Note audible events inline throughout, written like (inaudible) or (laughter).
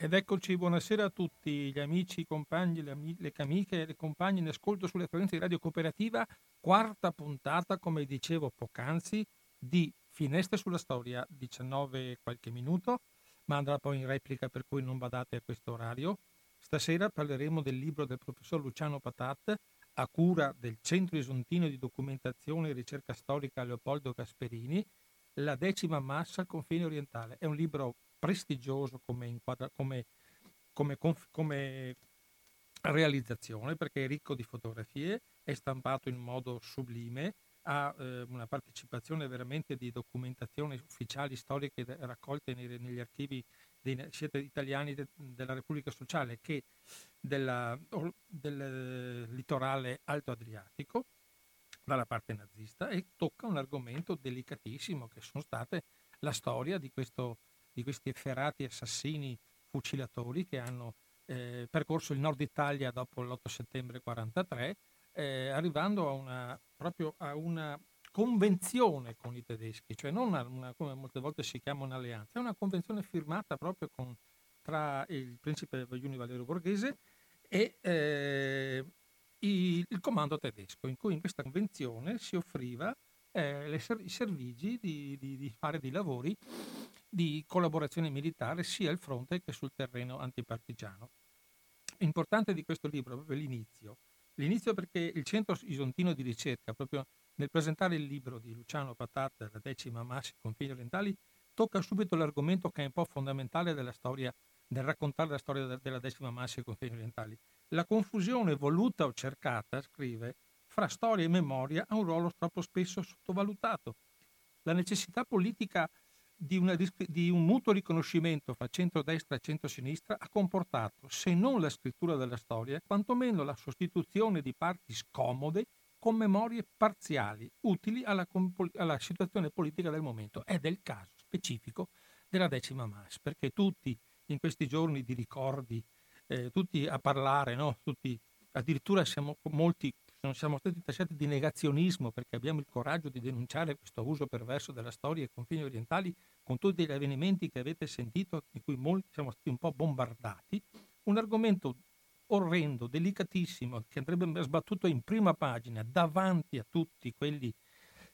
Ed eccoci, buonasera a tutti gli amici, i compagni, le, ami- le amiche e le compagne in ascolto sulle frequenze di Radio Cooperativa, quarta puntata, come dicevo poc'anzi, di Finestre sulla Storia, 19 qualche minuto, ma andrà poi in replica per cui non badate a questo orario. Stasera parleremo del libro del professor Luciano Patat, a cura del Centro Isontino di Documentazione e Ricerca Storica Leopoldo Gasperini, La decima massa al confine orientale. È un libro prestigioso come, inquadra- come, come, come realizzazione perché è ricco di fotografie, è stampato in modo sublime, ha eh, una partecipazione veramente di documentazioni ufficiali storiche raccolte nei, negli archivi dei, sia italiani de, della Repubblica Sociale che della, del litorale alto Adriatico dalla parte nazista e tocca un argomento delicatissimo che sono state la storia di questo di questi efferati assassini fucilatori che hanno eh, percorso il nord Italia dopo l'8 settembre 1943, eh, arrivando a una, proprio a una convenzione con i tedeschi, cioè non una, come molte volte si chiama un'alleanza, è una convenzione firmata proprio con, tra il principe Giuni Valerio Borghese e eh, il, il, comando tedesco, in cui in questa convenzione si offriva eh, le, i servigi di, di, di fare dei lavori di collaborazione militare sia al fronte che sul terreno antipartigiano. Importante di questo libro è proprio l'inizio. L'inizio perché il Centro Isontino di Ricerca, proprio nel presentare il libro di Luciano Patat, La decima massa confini orientali, tocca subito l'argomento che è un po' fondamentale della storia, del raccontare la storia della decima massa e confini orientali. La confusione voluta o cercata, scrive, fra storia e memoria ha un ruolo troppo spesso sottovalutato. La necessità politica di, una, di, un mutuo riconoscimento fra centrodestra e centrosinistra ha comportato, se non la scrittura della storia, quantomeno la sostituzione di parti scomode con memorie parziali, utili alla, alla situazione politica del momento e del caso specifico della decima mass, perché tutti in questi giorni di ricordi, eh, tutti a parlare, no? tutti, addirittura siamo molti non siamo stati tacciati di negazionismo perché abbiamo il coraggio di denunciare questo uso perverso della storia ai confini orientali con tutti gli avvenimenti che avete sentito, di cui molti siamo stati un po' bombardati, un argomento orrendo, delicatissimo, che andrebbe sbattuto in prima pagina davanti a tutti quelli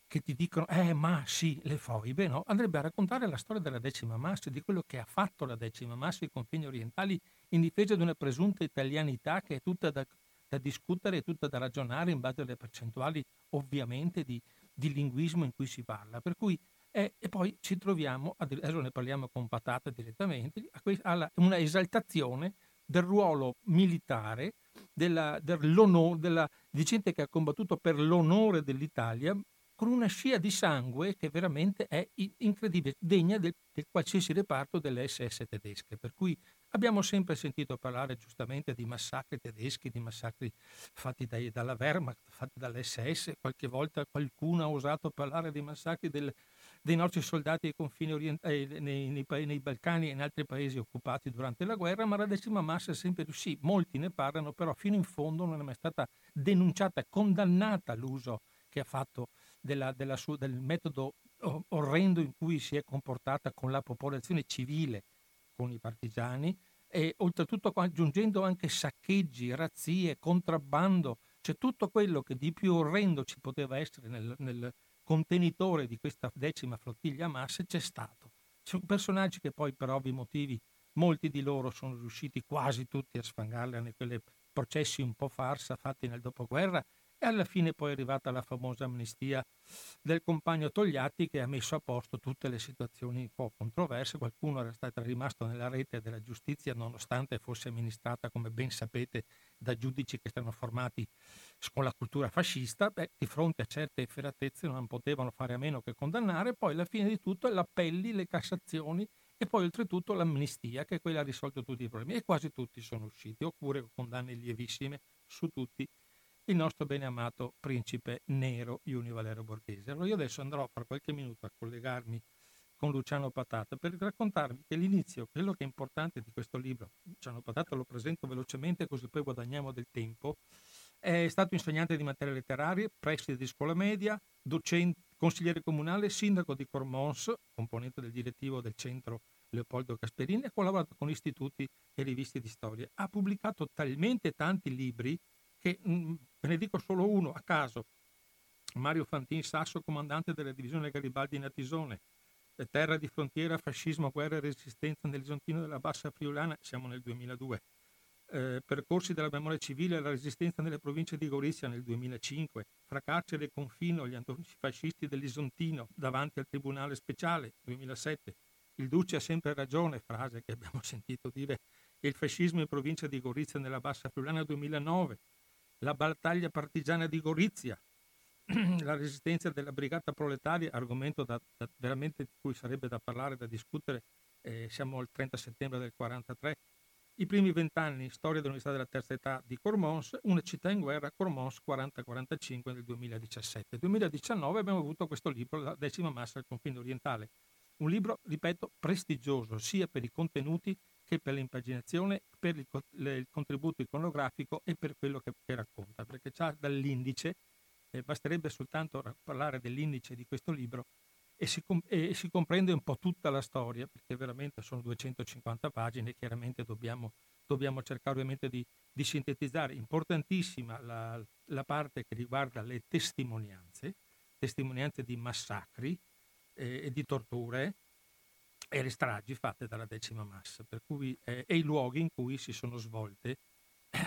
che ti dicono, eh ma sì, le foibe, no? Andrebbe a raccontare la storia della decima massa, di quello che ha fatto la decima massa ai confini orientali in difesa di una presunta italianità che è tutta da da discutere e tutta da ragionare in base alle percentuali ovviamente di, di linguismo in cui si parla. Per cui, eh, e poi ci troviamo, adesso ne parliamo con patata direttamente, a una esaltazione del ruolo militare, della, della, di gente che ha combattuto per l'onore dell'Italia, con una scia di sangue che veramente è incredibile, degna del, del qualsiasi reparto delle SS tedesche. Per cui Abbiamo sempre sentito parlare giustamente di massacri tedeschi, di massacri fatti dai, dalla Wehrmacht, fatti dall'SS, qualche volta qualcuno ha osato parlare dei massacri del, dei nostri soldati ai confini orientali, eh, nei, nei, nei, Balcani e in altri paesi occupati durante la guerra, ma la decima massa è sempre sì, molti ne parlano, però fino in fondo non è mai stata denunciata, condannata l'uso che ha fatto della, della su, del metodo orrendo in cui si è comportata con la popolazione civile con i partigiani e oltretutto aggiungendo anche saccheggi, razzie, contrabbando, cioè tutto quello che di più orrendo ci poteva essere nel, nel contenitore di questa decima flottiglia masse c'è stato. Ci sono personaggi che poi per ovvi motivi molti di loro sono riusciti quasi tutti a sfangarla nei processi un po' farsa fatti nel dopoguerra e alla fine poi è arrivata la famosa amnistia del compagno Togliatti che ha messo a posto tutte le situazioni un po' controverse. Qualcuno era stato rimasto nella rete della giustizia nonostante fosse amministrata, come ben sapete, da giudici che erano formati con la cultura fascista. Beh, di fronte a certe efferatezze non potevano fare a meno che condannare. Poi alla fine di tutto l'appelli, le cassazioni e poi oltretutto l'amnistia che quella ha risolto tutti i problemi e quasi tutti sono usciti, oppure condanne lievissime su tutti il nostro bene amato principe nero Iuni Valero Borghese. Allora io adesso andrò per qualche minuto a collegarmi con Luciano Patata per raccontarvi che l'inizio, quello che è importante di questo libro, Luciano Patata lo presento velocemente così poi guadagniamo del tempo, è stato insegnante di materie letterarie, preside di scuola media, docente, consigliere comunale, sindaco di Cormons, componente del direttivo del centro Leopoldo Gasperini, ha collaborato con istituti e riviste di storia. Ha pubblicato talmente tanti libri che mm, ve ne dico solo uno a caso. Mario Fantin Sasso, comandante della divisione Garibaldi in Atisone, Terra di frontiera, fascismo, guerra e resistenza nell'Isontino della Bassa Friulana, siamo nel 2002. Eh, percorsi della memoria civile e la resistenza nelle province di Gorizia nel 2005, fra carcere e confino gli antifascisti dell'Isontino davanti al Tribunale Speciale 2007, il Duce ha sempre ragione, frase che abbiamo (laughs) sentito dire, e il fascismo in provincia di Gorizia nella Bassa Friulana 2009, la battaglia partigiana di Gorizia. (clears throat) La resistenza della brigata proletaria, argomento da, da, veramente di cui sarebbe da parlare, da discutere, eh, siamo al 30 settembre del 43, i primi vent'anni, storia dell'Università della Terza Età di Cormons, una città in guerra, Cormons 40-45 nel 2017. Nel 2019 abbiamo avuto questo libro, La decima massa del confine orientale, un libro, ripeto, prestigioso sia per i contenuti che per l'impaginazione, per il, il contributo iconografico e per quello che, che racconta, perché c'ha dall'indice eh, basterebbe soltanto parlare dell'indice di questo libro e si, e si, comprende un po' tutta la storia, perché veramente sono 250 pagine chiaramente dobbiamo, dobbiamo cercare ovviamente di, di, sintetizzare. Importantissima la, la, parte che riguarda le testimonianze, testimonianze di massacri eh, e di torture e le stragi fatte dalla decima massa, cui, eh, e i luoghi in cui si sono svolte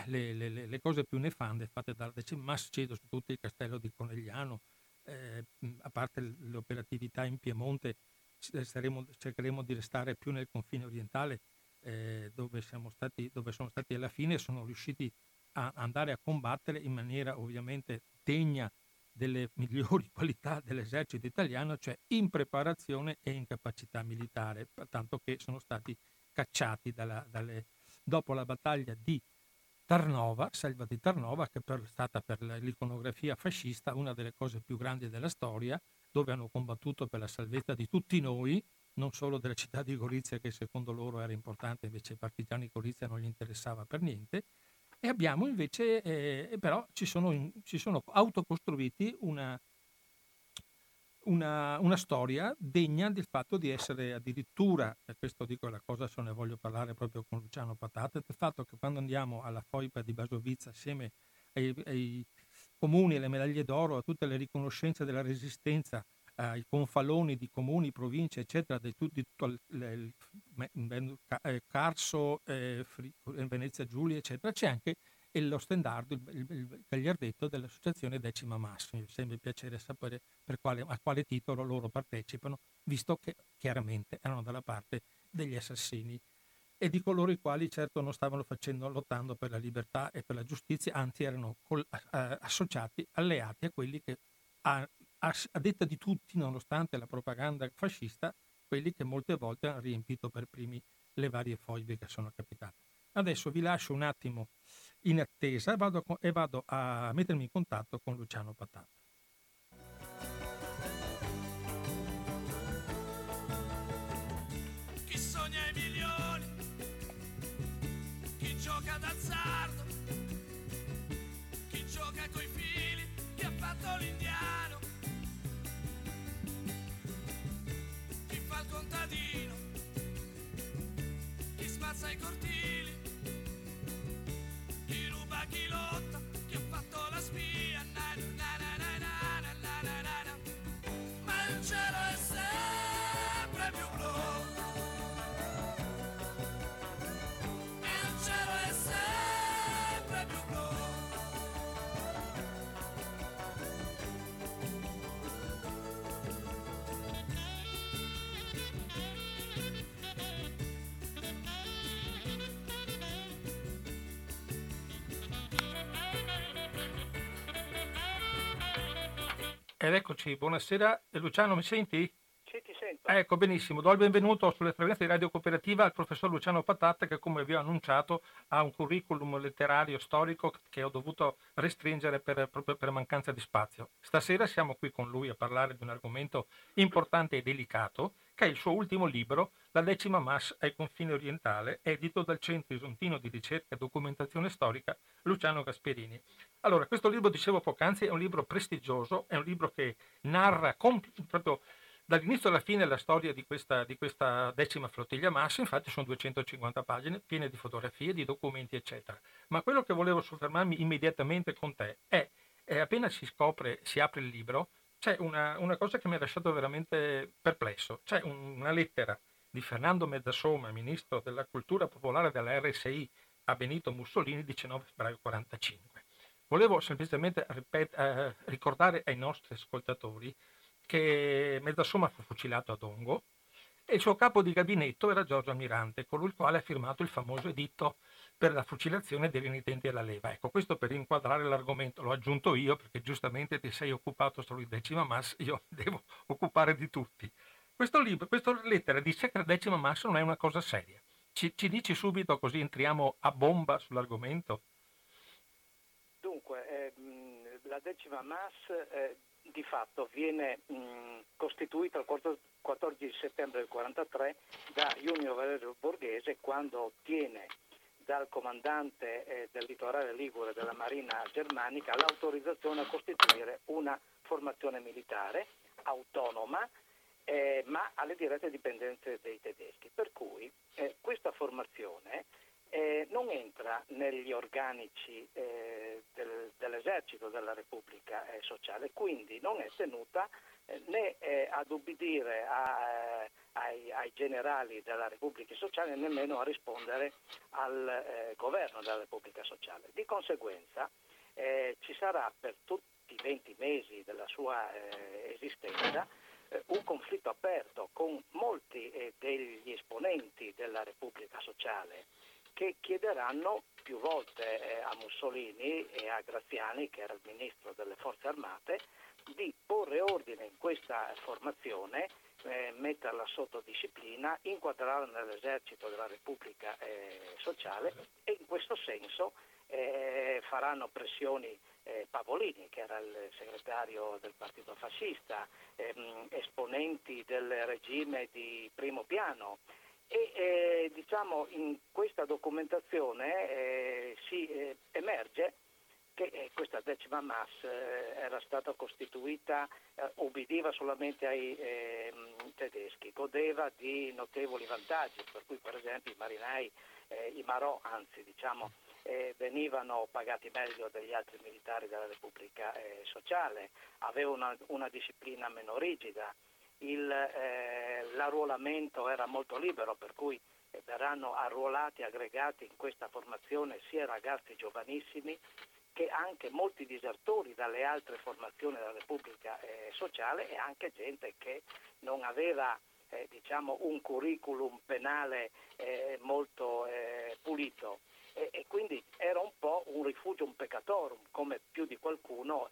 le, le, le, cose più nefande fatte dalla decima massa, cedo su tutto il castello di Conegliano, eh, a parte l'operatività in Piemonte, saremo, cercheremo di restare più nel confine orientale, eh, dove, stati, dove, sono stati alla fine sono riusciti a andare a combattere in maniera ovviamente degna delle (laughs) migliori qualità dell'esercito italiano, cioè in preparazione e in capacità militare, tanto che sono stati cacciati dalla, dalle, dopo la battaglia di Tarnova, Selva di Tarnova, che è stata per l'iconografia fascista una delle cose più grandi della storia, dove hanno combattuto per la salvezza di tutti noi, non solo della città di Gorizia, che secondo loro era importante, invece ai partigiani di Gorizia non gli interessava per niente. E abbiamo invece, eh, però, ci sono, ci sono autocostruiti una, una, una, storia degna del fatto di essere addirittura, e questo dico la cosa se ne voglio parlare proprio con Luciano Patate, del fatto che quando andiamo alla foiba di Basovizza assieme ai, ai comuni, alle medaglie d'oro, a tutte le riconoscenze della resistenza, ai confaloni di comuni, province, eccetera, di, tutto, di tutto il, il, il, eh, Carso, eh, Venezia Giulia, eccetera, c'è anche lo stendardo, il, il, gagliardetto dell'associazione Decima Massimo. Mi sembra piacere sapere quale, a quale titolo loro partecipano, visto che chiaramente erano dalla parte degli assassini e di coloro i quali certo non stavano facendo, lottando per la libertà e per la giustizia, anzi erano col, eh, associati, alleati a quelli che, a, a, a detta di tutti, nonostante la propaganda fascista, quelli che molte volte hanno riempito per primi le varie foibe che sono capitate. Adesso vi lascio un attimo in attesa e vado, e vado a mettermi in contatto con Luciano Patata. Chi sogna i milioni, chi gioca d'azzardo, chi gioca coi fili, chi ha fatto l'indiano, chi Ed eccoci, buonasera. Luciano, mi senti? Sì, ti sento. Ecco, benissimo. Do il benvenuto sulle frequenze di Radio Cooperativa al professor Luciano Patatta che, come vi ho annunciato, ha un curriculum letterario storico che ho dovuto restringere per, proprio per mancanza di spazio. Stasera siamo qui con lui a parlare di un argomento importante e delicato, che è il suo ultimo libro, La decima mass ai confini orientale, edito dal Centro Isontino di Ricerca e Documentazione Storica Luciano Gasperini. Allora, questo libro, dicevo poc'anzi, è un libro prestigioso, è un libro che narra comp- proprio Dall'inizio alla fine la storia di questa, di questa decima flottiglia massa, infatti sono 250 pagine piene di fotografie, di documenti, eccetera. Ma quello che volevo soffermarmi immediatamente con te è, è appena si scopre, si apre il libro, c'è una, una cosa che mi ha lasciato veramente perplesso. C'è una lettera di Fernando Mezzasoma, ministro della cultura popolare della RSI, a Benito Mussolini, 19 febbraio 1945. Volevo semplicemente ripet- eh, ricordare ai nostri ascoltatori che Mezzasoma fu fucilato a Dongo e il suo capo di gabinetto era Giorgio Almirante, colui il quale ha firmato il famoso editto per la fucilazione dei renitenti alla leva. Ecco, questo per inquadrare l'argomento l'ho aggiunto io perché giustamente ti sei occupato solo di decima massa, io (laughs) devo occupare di tutti. Questo libro, questa lettera dice che la decima massa non è una cosa seria. Ci, ci dici subito così entriamo a bomba sull'argomento? Dunque, eh, la decima mass eh, di fatto viene mh, costituita il 14 settembre del 1943 da Junio Valerio Borghese quando ottiene dal comandante eh, del litorale Ligure della Marina germanica l'autorizzazione a costituire una formazione militare autonoma eh, ma alle dirette dipendenze dei tedeschi. Per cui eh, questa formazione eh, non entra negli organici eh, del, dell'esercito della Repubblica eh, Sociale, quindi non è tenuta eh, né eh, ad ubbidire a, ai, ai, generali della Repubblica Sociale nemmeno a rispondere al governo della Repubblica Sociale. Di conseguenza ci sarà per tutti i 20 mesi della sua esistenza un conflitto aperto con molti degli esponenti della Repubblica Sociale che chiederanno più volte eh, a Mussolini e a Graziani, che era il ministro delle forze armate, di porre ordine in questa formazione, eh, metterla sotto disciplina, inquadrarla nell'esercito della Repubblica eh, Sociale e in questo senso eh, faranno pressioni eh, Pavolini, che era il segretario del partito fascista, ehm, esponenti del regime di primo piano, e eh, diciamo in questa documentazione eh, si eh, emerge che eh, questa decima mass eh, era stata costituita, eh, ubbidiva solamente ai ehm, tedeschi, godeva di notevoli vantaggi, per cui per esempio i marinai, i marò anzi diciamo, venivano pagati meglio degli altri militari della Repubblica Sociale, aveva una, una disciplina meno rigida, il, eh, l'arruolamento era molto libero, per cui eh, verranno arruolati, aggregati in questa formazione sia ragazzi giovanissimi che anche molti disertori dalle altre formazioni della Repubblica eh, Sociale e anche gente che non aveva eh, diciamo, un curriculum penale eh, molto eh, pulito. E, e, quindi era un po' un rifugio, un peccatorum, come più di qualcuno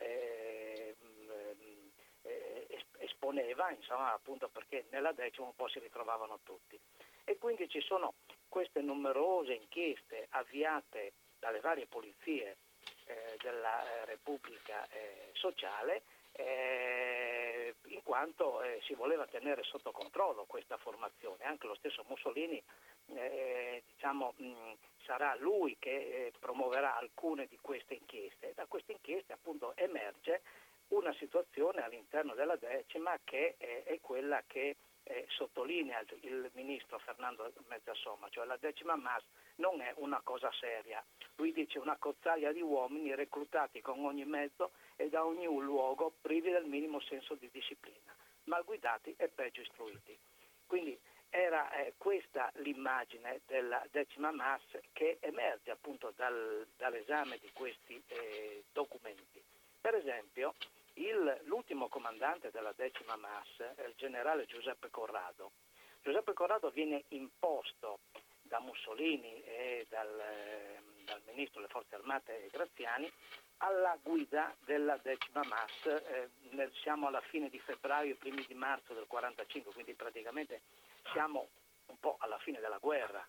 esponeva, insomma, appunto perché nella decima un po' si ritrovavano tutti. E quindi ci sono queste numerose inchieste avviate dalle varie polizie eh, della eh, Repubblica eh, Sociale eh, in quanto eh, si voleva tenere sotto controllo questa formazione. Anche lo stesso Mussolini diciamo, mh, sarà lui che promuoverà alcune di queste inchieste. Da queste inchieste appunto emerge una situazione all'interno della decima che è, è quella che eh, sottolinea il, il, ministro Fernando Mezzasoma, cioè la decima MAS non è una cosa seria. Lui dice una cozzaglia di uomini reclutati con ogni mezzo e da ogni luogo privi del minimo senso di disciplina, mal guidati e peggio istruiti. Quindi era eh, questa l'immagine della decima MAS che emerge appunto dal, dall'esame di questi eh, documenti. Per esempio, il, l'ultimo comandante della decima MAS è il generale Giuseppe Corrado. Giuseppe Corrado viene imposto da Mussolini e dal, dal ministro delle forze armate Graziani alla guida della decima MAS, eh, siamo alla fine di febbraio, primi di marzo del 1945, quindi praticamente siamo un po' alla fine della guerra.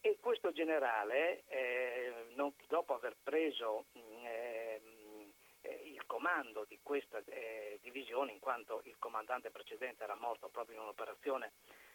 E questo generale, eh, non, dopo aver preso eh, comando di questa eh, divisione in quanto il comandante precedente era morto proprio in un'operazione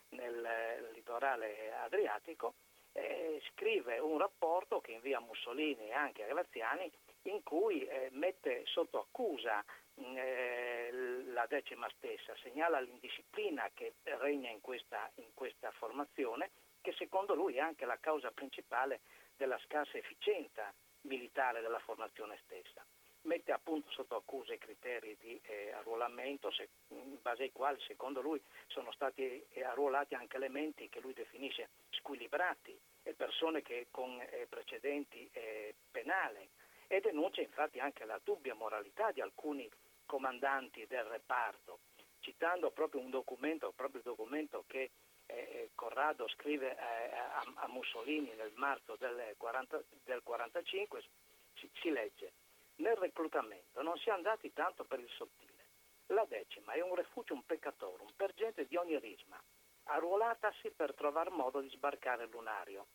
nel eh, litorale adriatico, eh, scrive un rapporto che invia a Mussolini e anche a Graziani in cui eh, mette sotto accusa eh, la decima stessa, segnala l'indisciplina che regna in questa, in questa formazione, che secondo lui è anche la causa principale della scarsa efficienza militare della formazione stessa. Mette appunto sotto accusa i criteri di eh, arruolamento se, in base ai quali secondo lui sono stati eh, arruolati anche elementi che lui definisce squilibrati e persone che con eh, precedenti eh, penali e denuncia infatti anche la dubbia moralità di alcuni comandanti del reparto, citando proprio un documento, proprio il documento che eh, Corrado scrive eh, a, a, Mussolini nel marzo del 1945, si, si legge, nel reclutamento non si è andati tanto per il sottile. La decima è un refugium peccatorum per gente di ogni risma, arruolatasi per trovare modo di sbarcare il lunario.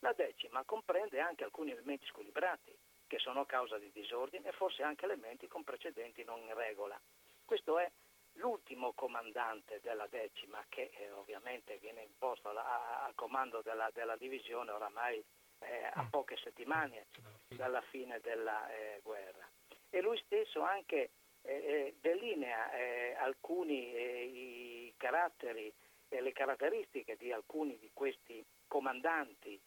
La decima comprende anche alcuni elementi squilibrati, che sono causa di disordine e forse anche elementi con precedenti non in regola. Questo è l'ultimo comandante della decima che eh, ovviamente viene imposto al comando della, della, divisione oramai eh, a mm. poche settimane dalla fine della eh, guerra. E lui stesso anche eh, eh, delinea eh, alcuni i caratteri e le caratteristiche di alcuni di questi comandanti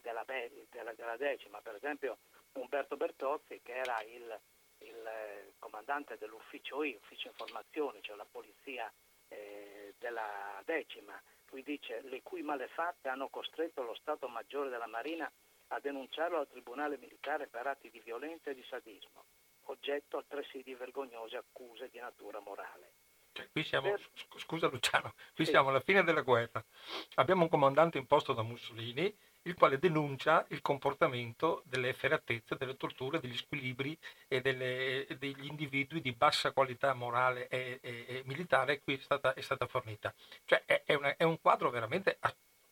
della, della, della, decima, per esempio Umberto Bertozzi che era il, il eh, comandante dell'ufficio I, ufficio informazioni, cioè la polizia eh, della decima, lui dice le cui malefatte hanno costretto lo Stato Maggiore della Marina a denunciarlo al Tribunale Militare per atti di violenza e di sadismo, oggetto altresì di vergognose accuse di natura morale. Cioè, qui siamo, per... scusa Luciano, qui sì. siamo alla fine della guerra. Abbiamo un comandante imposto da Mussolini il quale denuncia il comportamento delle efferatezze, delle torture, degli squilibri e delle, degli individui di bassa qualità morale e, e, e militare qui è stata, è stata fornita. Cioè è, è, una, è un quadro veramente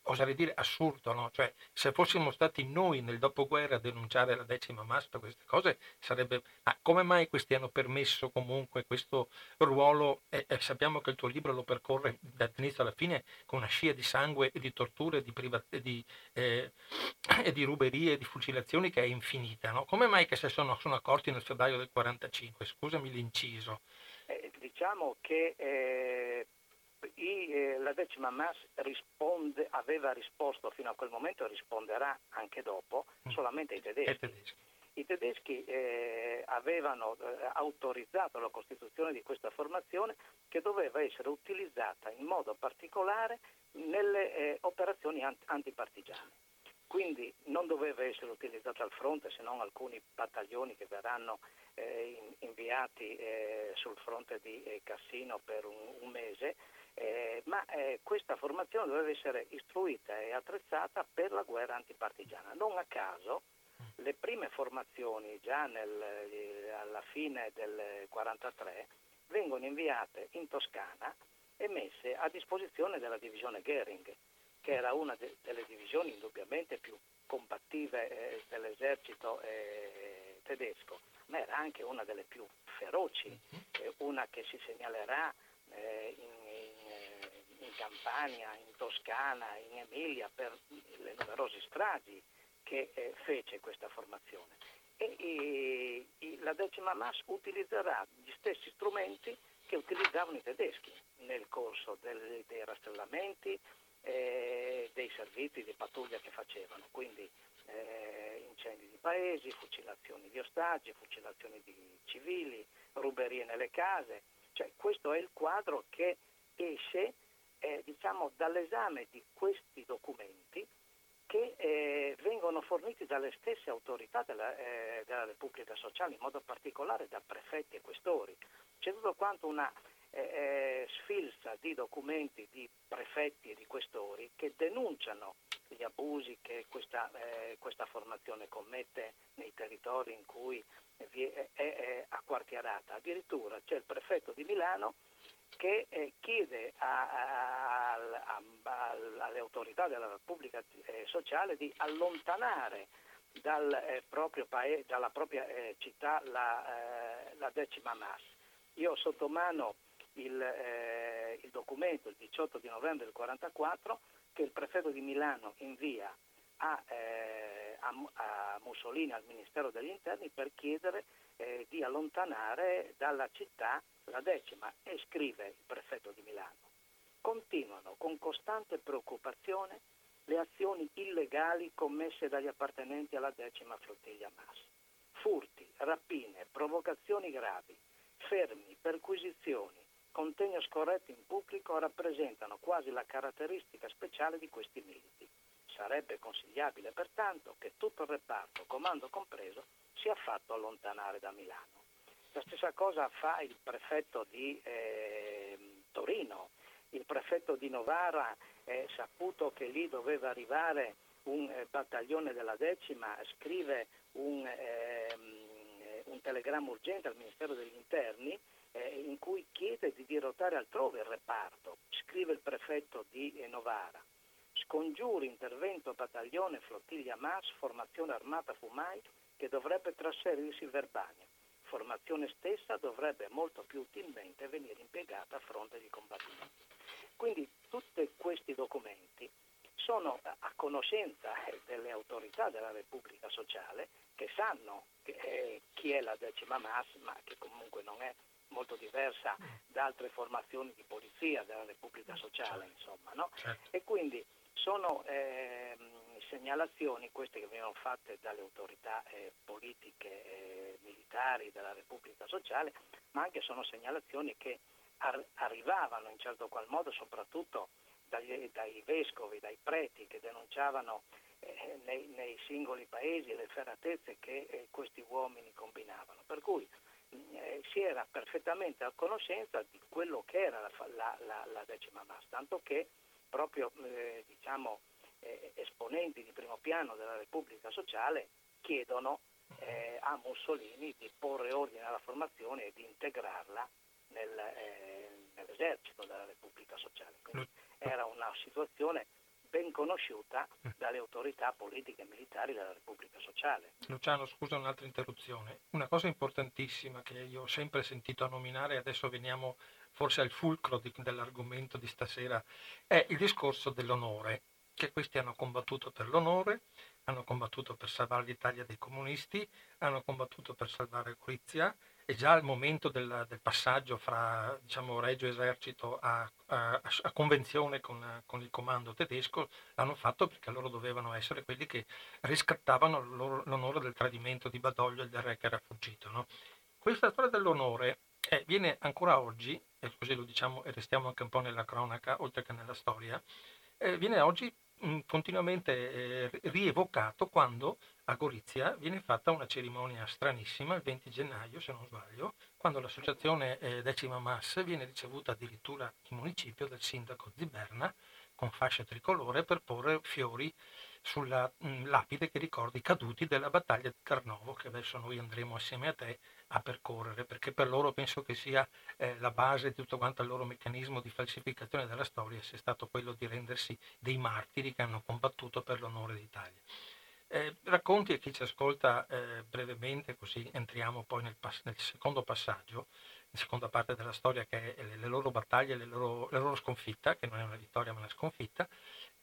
oserei dire assurdo, no? Cioè, se fossimo stati noi nel dopoguerra a denunciare la decima massa, queste cose sarebbe... Ma come mai questi hanno permesso comunque questo ruolo? E, e sappiamo che il tuo libro lo percorre dall'inizio alla fine con una scia di sangue e di torture di privat- di, eh, e di ruberie e di fucilazioni che è infinita, no? Come mai che se sono, sono accorti nel febbraio del 45? Scusami l'inciso. Eh, diciamo che... Eh i, eh, la decima Mass risponde, aveva risposto fino a quel momento e risponderà anche dopo mm. solamente ai tedeschi. I tedeschi eh, avevano eh, autorizzato la costituzione di questa formazione che doveva essere utilizzata in modo particolare nelle eh, operazioni ant- antipartigiane. Quindi non doveva essere utilizzata al fronte se non alcuni battaglioni che verranno eh, in- inviati eh, sul fronte di Cassino per un, un mese eh, ma eh, questa formazione doveva essere istruita e attrezzata per la guerra antipartigiana. Non a caso le prime formazioni già nel, eh, alla fine del 1943 vengono inviate in Toscana e messe a disposizione della divisione Goering, che era una de- delle divisioni indubbiamente più combattive eh, dell'esercito eh, tedesco, ma era anche una delle più feroci, mhm. eh, una che si segnalerà in Campania, in Toscana, in Emilia, per le numerose stragi che eh, fece questa formazione. E, e, e, la decima Mass utilizzerà gli stessi strumenti che utilizzavano i tedeschi nel corso del, dei rastrellamenti, eh, dei servizi di pattuglia che facevano, quindi eh, incendi di paesi, fucilazioni di ostaggi, fucilazioni di civili, ruberie nelle case. Cioè, questo è il quadro che esce eh, diciamo, dall'esame di questi documenti che eh, vengono forniti dalle stesse autorità della, eh, della, Repubblica Sociale, in modo particolare da prefetti e questori. C'è tutto quanto una eh, eh, sfilza di documenti di prefetti e di questori che denunciano gli abusi che questa, eh, questa formazione commette nei territori in cui è, è, è acquartierata. Addirittura c'è il prefetto di Milano che eh, chiede a, a, a, alle autorità della Repubblica eh, Sociale di allontanare dal, eh, proprio paese, dalla propria eh, città la, eh, la, decima mass. Io ho sotto mano il, eh, il, documento il 18 di novembre del 1944 che il prefetto di Milano invia a, a, a Mussolini al Ministero degli Interni per chiedere eh, di allontanare dalla città la decima e scrive il prefetto di Milano. Continuano con costante preoccupazione le azioni illegali commesse dagli appartenenti alla decima flottiglia MAS. Furti, rapine, provocazioni gravi, fermi, perquisizioni, contegno scorretto in pubblico rappresentano quasi la caratteristica speciale di questi militi. Sarebbe consigliabile pertanto che tutto il reparto, comando compreso, sia fatto allontanare da Milano. La stessa cosa fa il prefetto di eh, Torino, il prefetto di Novara, eh, saputo che lì doveva arrivare un eh, battaglione della decima, scrive un, ehm, un, telegramma urgente al Ministero degli Interni eh, in cui chiede di dirottare altrove il reparto, scrive il prefetto di eh, Novara scongiuri intervento battaglione flottiglia MAS, formazione armata Fumai, che dovrebbe trasferirsi in Verbania. Formazione stessa dovrebbe molto più utilmente venire impiegata a fronte di combattimenti. Quindi tutti questi documenti sono a conoscenza delle autorità della Repubblica Sociale che sanno che, eh, chi è la decima MAS, ma che comunque non è molto diversa da altre formazioni di polizia della Repubblica Sociale, insomma, no? certo. E quindi sono eh, segnalazioni, queste che vengono fatte dalle autorità eh, politiche e militari della Repubblica Sociale, ma anche sono segnalazioni che ar- arrivavano in certo qual modo soprattutto dagli, dai vescovi, dai preti che denunciavano eh, nei, nei, singoli paesi le ferratezze che eh, questi uomini combinavano. Per cui eh, si era perfettamente a conoscenza di quello che era la, la, la, la decima massa, tanto che proprio eh, diciamo, eh, esponenti di primo piano della Repubblica Sociale chiedono eh, a Mussolini di porre ordine alla formazione e di integrarla nel, eh, nell'esercito della Repubblica Sociale. Quindi era una situazione ben conosciuta dalle autorità politiche e militari della Repubblica Sociale. Luciano, scusa un'altra interruzione. Una cosa importantissima che io ho sempre sentito nominare, adesso veniamo forse al fulcro di, dell'argomento di stasera, è il discorso dell'onore, che questi hanno combattuto per l'onore, hanno combattuto per salvare l'Italia dai comunisti, hanno combattuto per salvare Gorizia e già al momento del, del passaggio fra diciamo, Regio Esercito a, a, a convenzione con, con, il comando tedesco l'hanno fatto perché loro dovevano essere quelli che riscattavano l'onore del tradimento di Badoglio e del re che era fuggito. No? Questa storia dell'onore eh, viene ancora oggi, e così lo diciamo e restiamo anche un po' nella cronaca, oltre che nella storia, eh, viene oggi continuamente eh, rievocato quando a Gorizia viene fatta una cerimonia stranissima il 20 gennaio, se non sbaglio, quando l'associazione eh, Decima Mass viene ricevuta addirittura in municipio dal sindaco di Berna con fascia tricolore per porre fiori sulla mm, lapide che ricorda i caduti della battaglia di Carnovo, che adesso noi andremo assieme a te a percorrere, perché per loro penso che sia eh, la base di tutto quanto il loro meccanismo di falsificazione della storia sia stato quello di rendersi dei martiri che hanno combattuto per l'onore d'Italia. Eh, racconti a chi ci ascolta eh, brevemente, così entriamo poi nel, pass- nel, secondo passaggio, la seconda parte della storia che è le, loro battaglie, le loro, la loro sconfitta, che non è una vittoria ma una sconfitta,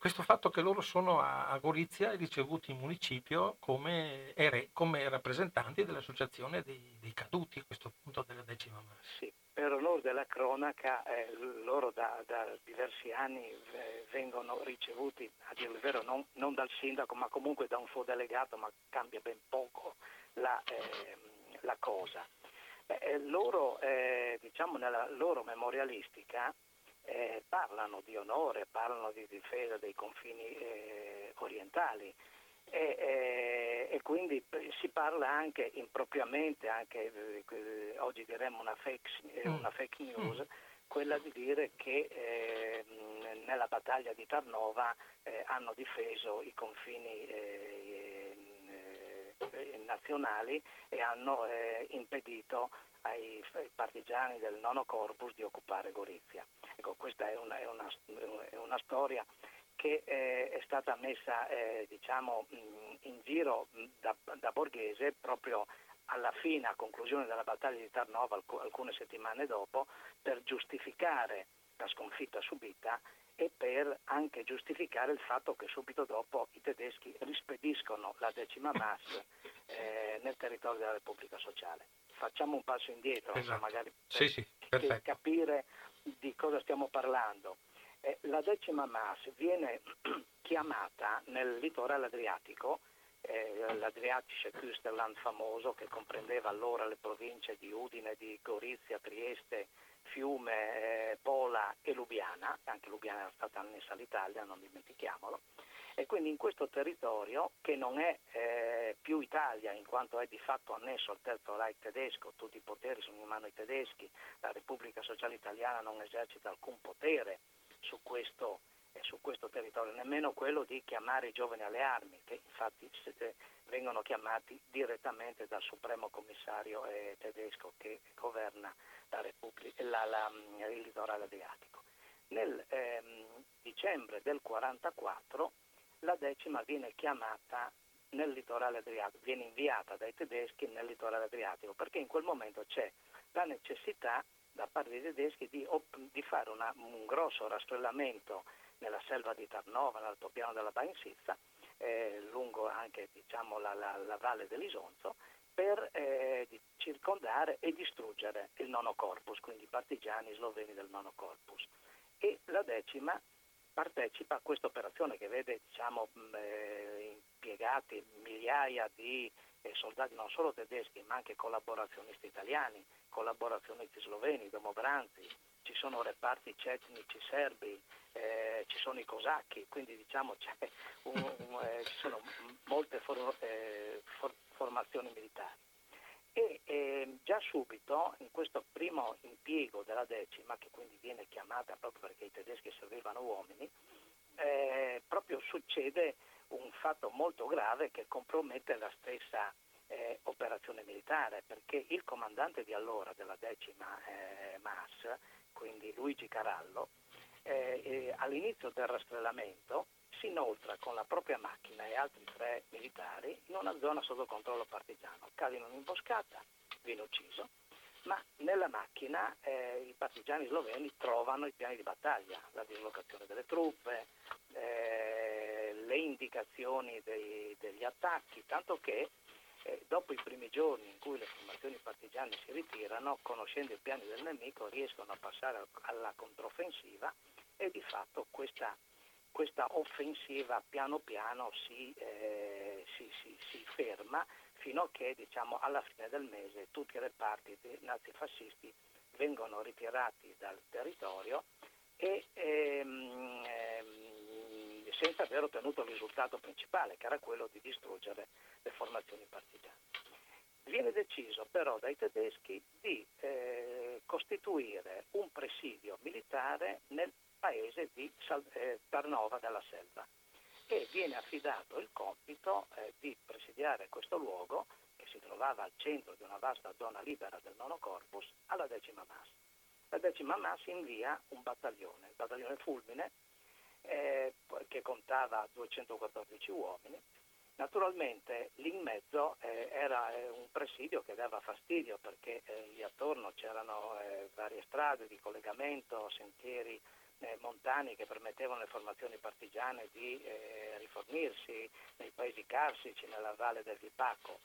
questo fatto che loro sono a, Gorizia ricevuti in municipio come, ere, come rappresentanti dell'associazione dei, dei, caduti a questo punto della decima massa. Sì, per onore della cronaca, eh, loro da, da, diversi anni eh, vengono ricevuti, a dire il vero, non, non, dal sindaco, ma comunque da un suo delegato, ma cambia ben poco la, eh, la cosa. Eh, loro, eh, diciamo nella loro memorialistica, eh, parlano di onore, parlano di difesa dei confini eh, orientali e, eh, e, quindi si parla anche impropriamente, anche eh, oggi diremmo una fake, eh, mm. una fake news, mm. quella di dire che eh, nella battaglia di Tarnova hanno difeso i confini nazionali e hanno impedito ai, ai partigiani del nono corpus di occupare Gorizia. Ecco, questa è una, è una, è una storia che eh, è stata messa eh, diciamo, in giro da, da, Borghese proprio alla fine, a conclusione della battaglia di Tarnova, alcune settimane dopo, per giustificare la sconfitta subita e per anche giustificare il fatto che subito dopo i tedeschi rispediscono la decima mass (laughs) eh, nel territorio della Repubblica Sociale. Facciamo un passo indietro, Esatto. magari Sì, per, sì, per perfetto. capire di cosa stiamo parlando. Eh, la decima mass viene (clears throat) chiamata nel litorale adriatico, eh, l'Adriatische Küsterland famoso che comprendeva allora le province di Udine, di Gorizia, Trieste, Fiume, eh, Pola e Lubiana, anche Lubiana era stata annessa all'Italia, non dimentichiamolo, e quindi in questo territorio che non è eh, più Italia in quanto è di fatto annesso al Terzo Reich tedesco, tutti i poteri sono in mano ai tedeschi, la Repubblica Sociale Italiana non esercita alcun potere su questo, eh, su questo territorio, nemmeno quello di chiamare i giovani alle armi, che infatti eh, vengono chiamati direttamente dal Supremo Commissario eh, tedesco che governa la Repubblica, la- la- il litorale adriatico. Nel ehm, dicembre del 1944 la decima viene chiamata nel litorale adriatico, viene inviata dai tedeschi nel litorale adriatico, perché in quel momento c'è la necessità da parte dei tedeschi di, di fare una- un grosso rastrellamento nella selva di Tarnova, nell'altopiano della Bainsizza, eh, lungo anche diciamo, la, la- la valle dell'Isonzo, per eh, circondare e distruggere il nono corpus, quindi i partigiani sloveni del nono corpus. E la decima partecipa a questa operazione che vede diciamo, eh, impiegati migliaia di eh, soldati non solo tedeschi ma anche collaborazionisti italiani, collaborazionisti sloveni, domobranzi, ci sono reparti cetnici serbi, eh, ci sono i cosacchi, quindi diciamo un- un- eh, ci sono molte for- eh, for- formazioni militari. E eh, già subito in questo primo impiego della decima, che quindi viene chiamata proprio perché i tedeschi servivano uomini, eh, proprio succede un fatto molto grave che compromette la stessa eh, operazione militare, perché il comandante di allora della decima eh, MAS, quindi Luigi Carallo, eh, eh, all'inizio del rastrellamento si inoltra con la propria macchina e altri tre militari in una zona sotto controllo partigiano. Cade in un'imboscata, viene ucciso, ma nella macchina eh, i partigiani sloveni trovano i piani di battaglia, la dislocazione delle truppe, eh, le indicazioni dei- degli attacchi, tanto che eh, dopo i primi giorni in cui le formazioni partigiane si ritirano, conoscendo i piani del nemico, riescono a passare al- alla controffensiva e di fatto questa, questa offensiva piano piano si, eh, si- si- si ferma fino a che diciamo, alla fine del mese tutti i reparti nazifascisti vengono ritirati dal territorio e ehm, ehm, senza aver ottenuto il risultato principale, che era quello di distruggere le formazioni partigiane. Viene deciso però dai tedeschi di eh, costituire un presidio militare nel paese di eh, Tarnova della Selva e viene affidato il compito eh, di presidiare questo luogo che si trovava al centro di una vasta zona libera del nono corpus alla decima MAS. La decima MAS invia un battaglione, il battaglione Fulmine, eh, che contava 214 uomini. Naturalmente lì in mezzo eh, era eh, un presidio che dava fastidio perché eh, lì attorno c'erano varie strade di collegamento, sentieri eh, montani che permettevano alle formazioni partigiane di eh, rifornirsi nei paesi carsici, nella valle del Vipacco.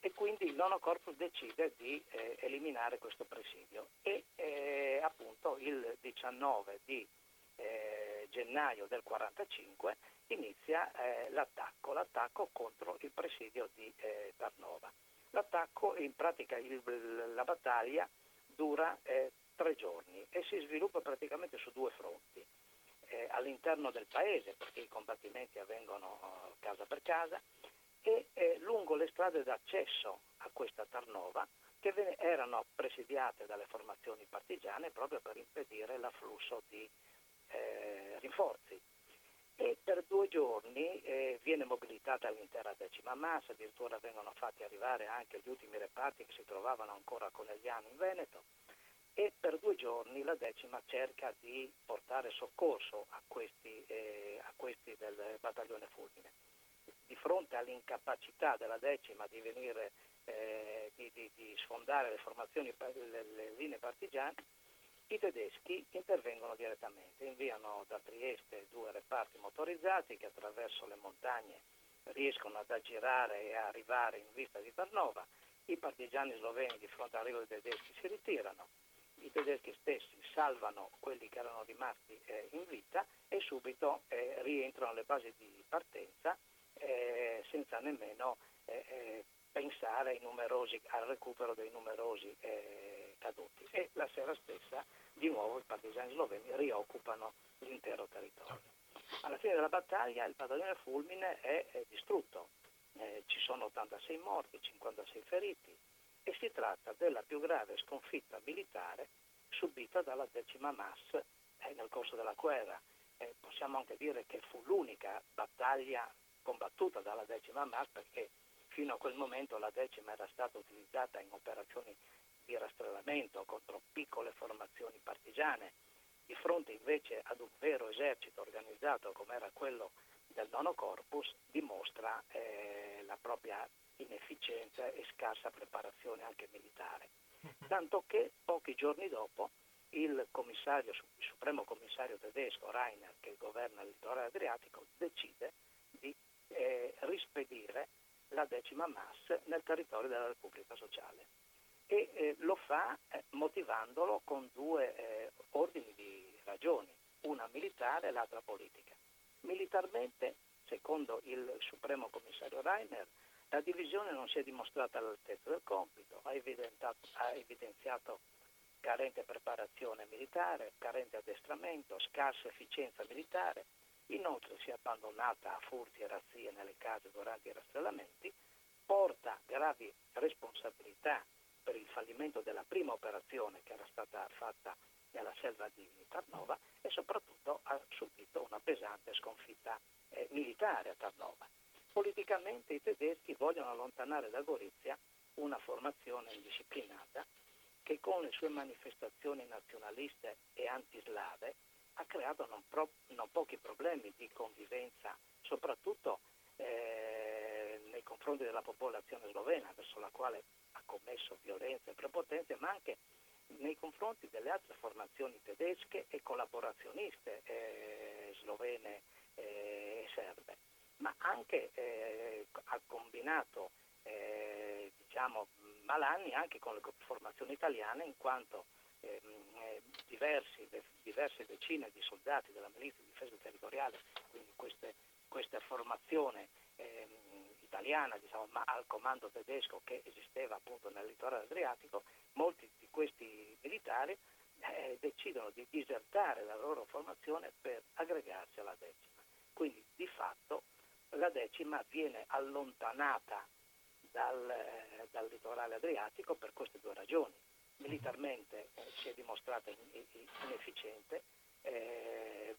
E quindi il nono corpus decide di eh, eliminare questo presidio e eh, appunto il 19 di eh, gennaio del 45 inizia eh, l'attacco, l'attacco contro il presidio di Tarnova. L'attacco, in pratica il- la battaglia dura eh, tre giorni e si sviluppa praticamente su due fronti. Eh, all'interno del paese, perché i combattimenti avvengono eh, casa per casa, e eh, lungo le strade d'accesso a questa Tarnova, che erano presidiate dalle formazioni partigiane proprio per impedire l'afflusso di eh, rinforzi. E per due giorni eh, viene mobilitata l'intera decima massa, addirittura vengono fatti arrivare anche gli ultimi reparti che si trovavano ancora a Conegliano in Veneto e per due giorni la decima cerca di portare soccorso a questi, eh, a questi del battaglione Fulmine. Di fronte all'incapacità della decima di venire, eh, di, di- di sfondare le le, le linee partigiane, I tedeschi intervengono direttamente, inviano da Trieste due reparti motorizzati che attraverso le montagne riescono ad aggirare e arrivare in vista di Tarnova. I partigiani sloveni di fronte all'arrivo dei tedeschi si ritirano, i tedeschi stessi salvano quelli che erano rimasti eh, in vita e subito eh, rientrano alle basi di partenza eh, senza nemmeno eh, eh, pensare numerosi, al recupero dei numerosi eh, caduti. E la sera stessa di nuovo i partigiani sloveni rioccupano l'intero territorio. Alla fine della battaglia il padiglione Fulmine è, è distrutto, ci sono 86 morti, 56 feriti, e si tratta della più grave sconfitta militare subita dalla decima MAS eh, nel corso della guerra. Eh, possiamo anche dire che fu l'unica battaglia combattuta dalla decima MAS perché fino a quel momento la decima era stata utilizzata in operazioni di rastrellamento contro piccole formazioni partigiane, di fronte invece ad un vero esercito organizzato come era quello del nono corpus, dimostra eh, la propria inefficienza e scarsa preparazione anche militare. Tanto che pochi giorni dopo il, commissario, il supremo commissario tedesco Reiner, che governa il litorale adriatico, decide di eh, rispedire la decima MAS nel territorio della Repubblica Sociale e eh, lo fa eh, motivandolo con due eh, ordini di ragioni, una militare e l'altra politica. Militarmente, secondo il supremo commissario Reiner, la divisione non si è dimostrata all'altezza del compito, ha, ha evidenziato carente preparazione militare, carente addestramento, scarsa efficienza militare, inoltre si è abbandonata a furti e razzie nelle case durante i rastrellamenti, porta gravi responsabilità per il fallimento della prima operazione che era stata fatta nella selva di Tarnova e soprattutto ha subito una pesante sconfitta eh, militare a Tarnova. Politicamente i tedeschi vogliono allontanare da Gorizia una formazione indisciplinata che con le sue manifestazioni nazionaliste e antislave ha creato non, pro- non pochi problemi di convivenza, soprattutto eh, nei confronti della popolazione slovena, verso la quale ha commesso violenze e prepotenze, ma anche nei confronti delle altre formazioni tedesche e collaborazioniste eh, slovene eh, e serbe ma anche eh, ha combinato eh, diciamo, malanni anche con le formazioni italiane in quanto ehm, eh, diversi, de, diverse decine di soldati della milizia di difesa territoriale, quindi queste, questa formazione ehm, italiana diciamo, ma al comando tedesco che esisteva appunto nel litorale adriatico, molti di questi militari eh, decidono di disertare la loro formazione per aggregarsi alla decima. Quindi di fatto la decima viene allontanata dal, dal litorale adriatico per queste due ragioni. Militarmente eh, si è dimostrata inefficiente, eh,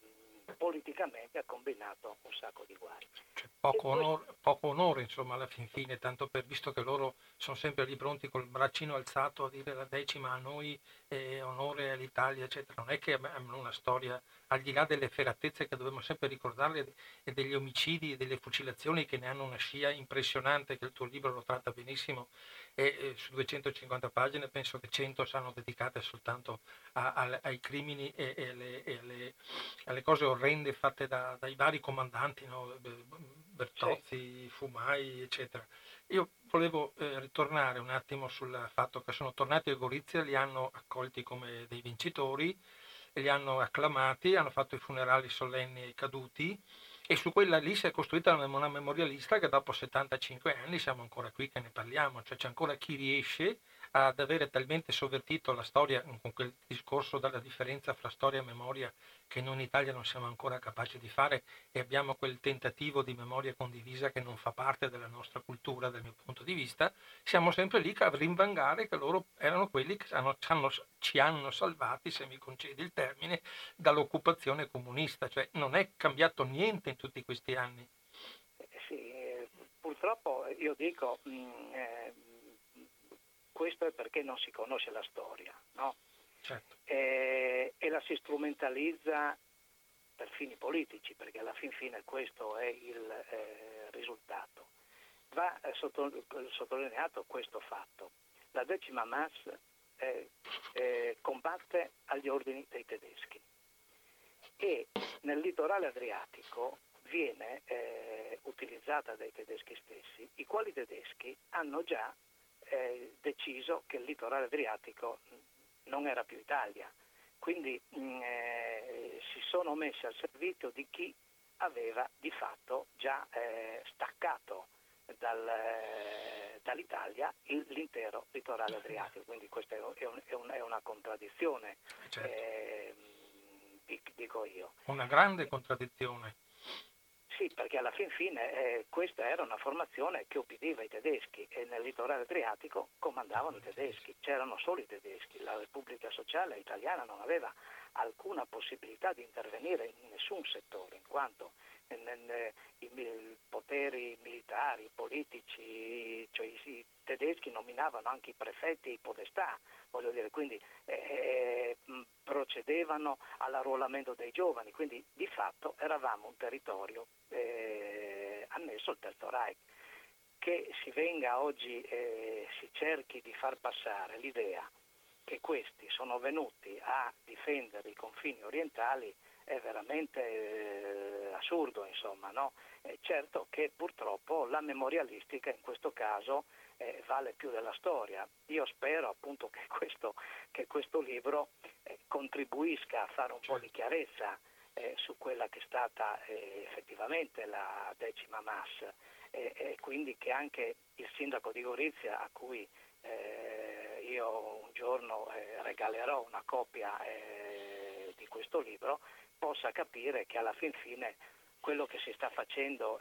politicamente ha combinato un sacco di guai. Poco, onore, poco onore, insomma, alla fin fine, tanto per visto che loro sono sempre lì pronti col braccino alzato a dire la decima a noi, eh, onore all'Italia, eccetera. Non è che hanno una storia, al di là delle feratezze che dobbiamo sempre ricordarle, e degli omicidi e delle fucilazioni che ne hanno una scia impressionante, che il tuo libro lo tratta benissimo, e su 250 pagine penso che 100 saranno dedicate soltanto a, a, ai crimini e, e, alle, e alle, alle, cose orrende fatte da, dai vari comandanti, no? Bertozzi, sì. Fumai, eccetera. Io volevo eh, ritornare un attimo sul fatto che sono tornati a Gorizia, li hanno accolti come dei vincitori, li hanno acclamati, hanno fatto i funerali solenni ai caduti e su quella lì si è costruita una memorialista che dopo 75 anni siamo ancora qui che ne parliamo, cioè c'è ancora chi riesce ad avere talmente sovvertito la storia con quel discorso della differenza fra storia e memoria che noi in Italia non siamo ancora capaci di fare e abbiamo quel tentativo di memoria condivisa che non fa parte della nostra cultura dal mio punto di vista, siamo sempre lì a rinvangare che loro erano quelli che hanno, hanno, ci hanno salvati, se mi concedi il termine, dall'occupazione comunista, cioè non è cambiato niente in tutti questi anni. Sì, purtroppo io dico... Mh, mm, eh, questo è perché non si conosce la storia no? certo. e, e, la si strumentalizza per fini politici, perché alla fin fine questo è il eh, risultato. Va eh, sottolineato questo fatto. La decima MAS eh, eh, combatte agli ordini dei tedeschi e nel litorale adriatico viene eh, utilizzata dai tedeschi stessi, i quali tedeschi hanno già eh, deciso che il litorale adriatico non era più Italia, quindi mm, eh, si sono messi al servizio di chi aveva di fatto già eh, staccato dal, eh, dall'Italia il, l'intero litorale adriatico, quindi questa è, un, è, un, è una contraddizione, certo. eh, dico io. Una grande contraddizione. Sì, perché alla fin fine eh, questa era una formazione che ubbidiva i tedeschi e nel litorale adriatico comandavano i tedeschi, c'erano solo i tedeschi, la Repubblica Sociale Italiana non aveva alcuna possibilità di intervenire in nessun settore, in quanto i poteri militari, politici, cioè i tedeschi nominavano anche i prefetti e i podestà, voglio dire, quindi eh, procedevano all'arruolamento dei giovani, quindi di fatto eravamo un territorio eh, annesso al Terzo Reich. Che si venga oggi eh, si cerchi di far passare l'idea che questi sono venuti a difendere i confini orientali è veramente eh, assurdo, insomma, no? certo che purtroppo la memorialistica in questo caso eh, vale più della storia. Io spero appunto che questo, che questo libro eh, contribuisca a fare un po' di chiarezza eh, su quella che è stata eh, effettivamente la decima MAS e quindi che anche il sindaco di Gorizia a cui eh, io un giorno eh, regalerò una copia di questo libro possa capire che alla fin fine quello che si sta facendo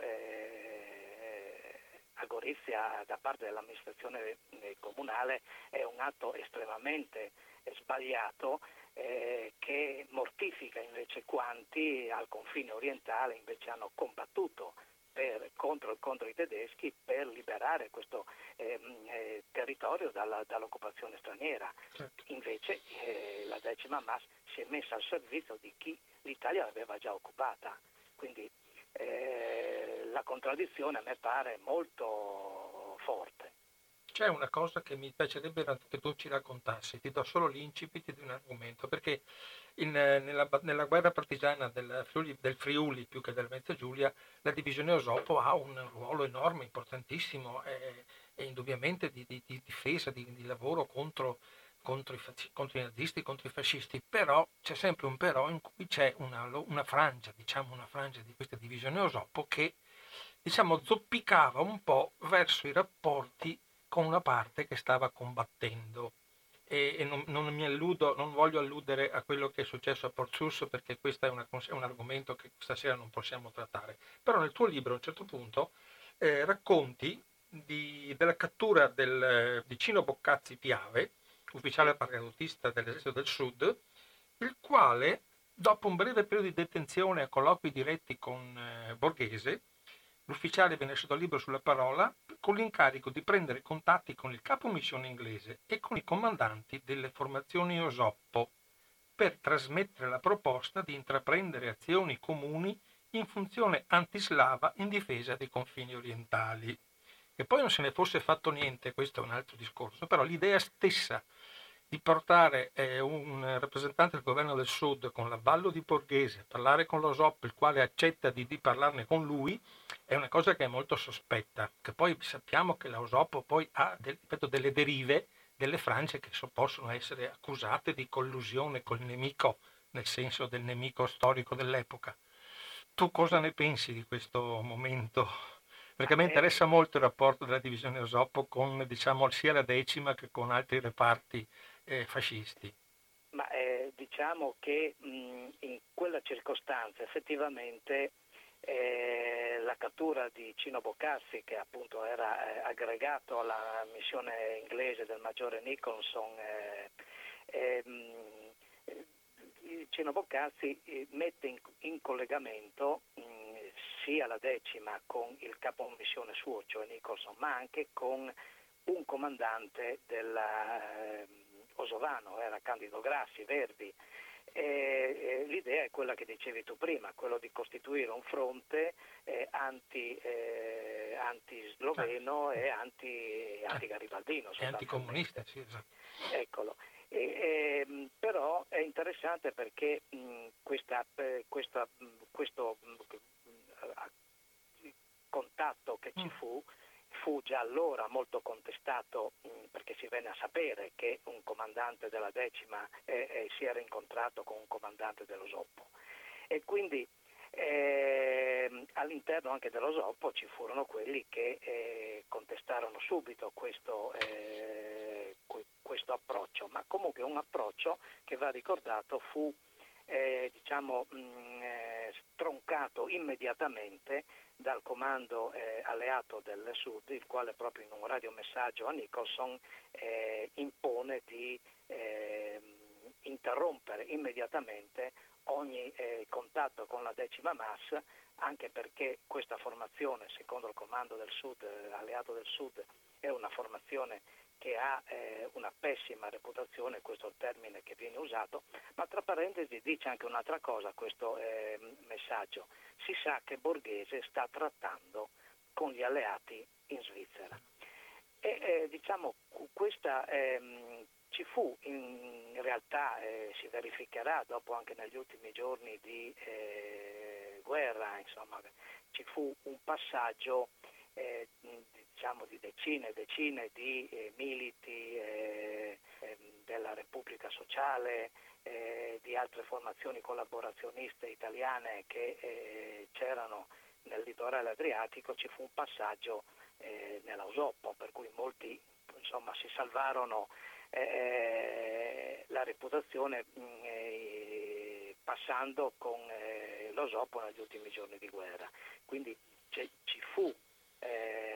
a Gorizia da parte dell'amministrazione comunale è un atto estremamente sbagliato eh, che mortifica invece quanti al confine orientale invece hanno combattuto per, contro, contro, i tedeschi per liberare questo ehm, eh, territorio dalla, dall'occupazione straniera. Certo. Invece eh, la decima MAS si è messa al servizio di chi l'Italia aveva già occupata. Quindi eh, la contraddizione a me pare molto forte. C'è una cosa che mi piacerebbe che tu ci raccontassi, ti do solo l'incipit di un argomento, perché in, nella, nella, guerra partigiana del Friuli, del Friuli, più che del Venezia Giulia, la divisione Osopo ha un ruolo enorme, importantissimo, e, e indubbiamente di, di, di difesa, di, di, lavoro contro, contro, i, contro, i, nazisti, contro i fascisti, però c'è sempre un però in cui c'è una, una frangia, diciamo una frangia di questa divisione Osopo che diciamo zoppicava un po' verso i rapporti con una parte che stava combattendo. E, e non, non, mi alludo, non voglio alludere a quello che è successo a Porcius perché questo è, una, è, un argomento che stasera non possiamo trattare. Però nel tuo libro a un certo punto eh, racconti di, della cattura del vicino Boccazzi Piave, ufficiale paracadutista dell'esercito del Sud, il quale, dopo un breve periodo di detenzione a colloqui diretti con eh, Borghese, L'ufficiale venne sotto libro sulla parola con l'incarico di prendere contatti con il capo missione inglese e con i comandanti delle formazioni Osoppo per trasmettere la proposta di intraprendere azioni comuni in funzione antislava in difesa dei confini orientali. Che poi non se ne fosse fatto niente, questo è un altro discorso, però l'idea stessa di portare eh, un rappresentante del governo del Sud con l'avallo di Borghese, parlare con lo SOP, il quale accetta di, di, parlarne con lui, è una cosa che è molto sospetta, che poi sappiamo che la OSOP poi ha del, ripeto, delle derive delle frange che so, possono essere accusate di collusione col nemico, nel senso del nemico storico dell'epoca. Tu cosa ne pensi di questo momento? Perché a me interessa molto il rapporto della divisione Osopo con diciamo, sia la decima che con altri reparti eh, fascisti? Ma eh, diciamo che mh, in quella circostanza effettivamente eh, la cattura di Cino Boccazzi, che appunto era eh, aggregato alla missione inglese del maggiore Nicholson, eh, ehm, Cino Boccazzi eh, mette in, in collegamento mh, sia la decima con il capo missione suo, cioè Nicholson, ma anche con un comandante della Osovano, era Candido Grassi, Verdi. E, e l'idea è quella che dicevi tu prima, quello di costituire un fronte eh, anti, eh, anti-sloveno e anti, anti-garibaldino. È anticomunista, sì, esatto. Eccolo. E, ehm, però è interessante perché mh, questa, eh, questa, questo mh, contatto che ci Mm. fu fu già allora molto contestato mh, perché si venne a sapere che un comandante della decima eh, eh, si era incontrato con un comandante dello Soppo e quindi ehm, all'interno anche dello Soppo ci furono quelli che eh, contestarono subito questo, eh, que- questo approccio, ma comunque un approccio che va ricordato fu eh, diciamo, mh, eh, stroncato immediatamente dal comando eh, alleato del Sud, il quale proprio in un radiomessaggio a Nicholson eh, impone di ehm, interrompere immediatamente ogni eh, contatto con la decima MAS, anche perché questa formazione, secondo il comando del Sud, eh, alleato del Sud, è una formazione che ha eh, una pessima reputazione, questo è il termine che viene usato, ma tra parentesi dice anche un'altra cosa questo eh, messaggio. Si sa che Borghese sta trattando con gli alleati in Svizzera. E eh, diciamo questa ehm, ci fu in, realtà eh, si verificherà dopo anche negli ultimi giorni di eh, guerra, insomma, ci fu un passaggio eh, diciamo di decine e decine di eh, militi eh, ehm, della Repubblica Sociale, eh, di altre formazioni collaborazioniste italiane che eh, c'erano nel litorale adriatico, ci fu un passaggio eh, nell'Ausoppo, per cui molti insomma, si salvarono eh, la reputazione eh, passando con eh, l'Osopo negli ultimi giorni di guerra. Quindi ci fu eh,